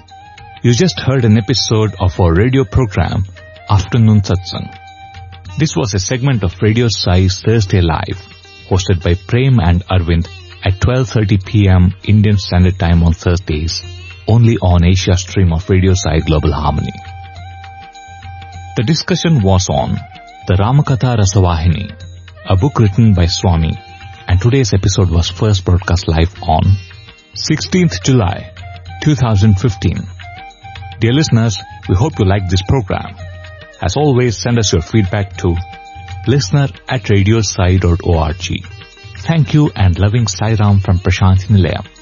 You just heard an episode of our radio program, Afternoon Satsang. This was a segment of Radio Sai's Thursday Live, hosted by Prem and Arvind at 12.30 p.m. Indian Standard Time on Thursdays, only on Asia stream of Radio Sai Global Harmony. The discussion was on the Ramakatha Rasavahini, a book written by Swami, and today's episode was first broadcast live on 16th July 2015. Dear listeners, we hope you liked this program. As always, send us your feedback to listener at radiosai.org. Thank you and loving Sai Ram from Prashanthi Nilayam.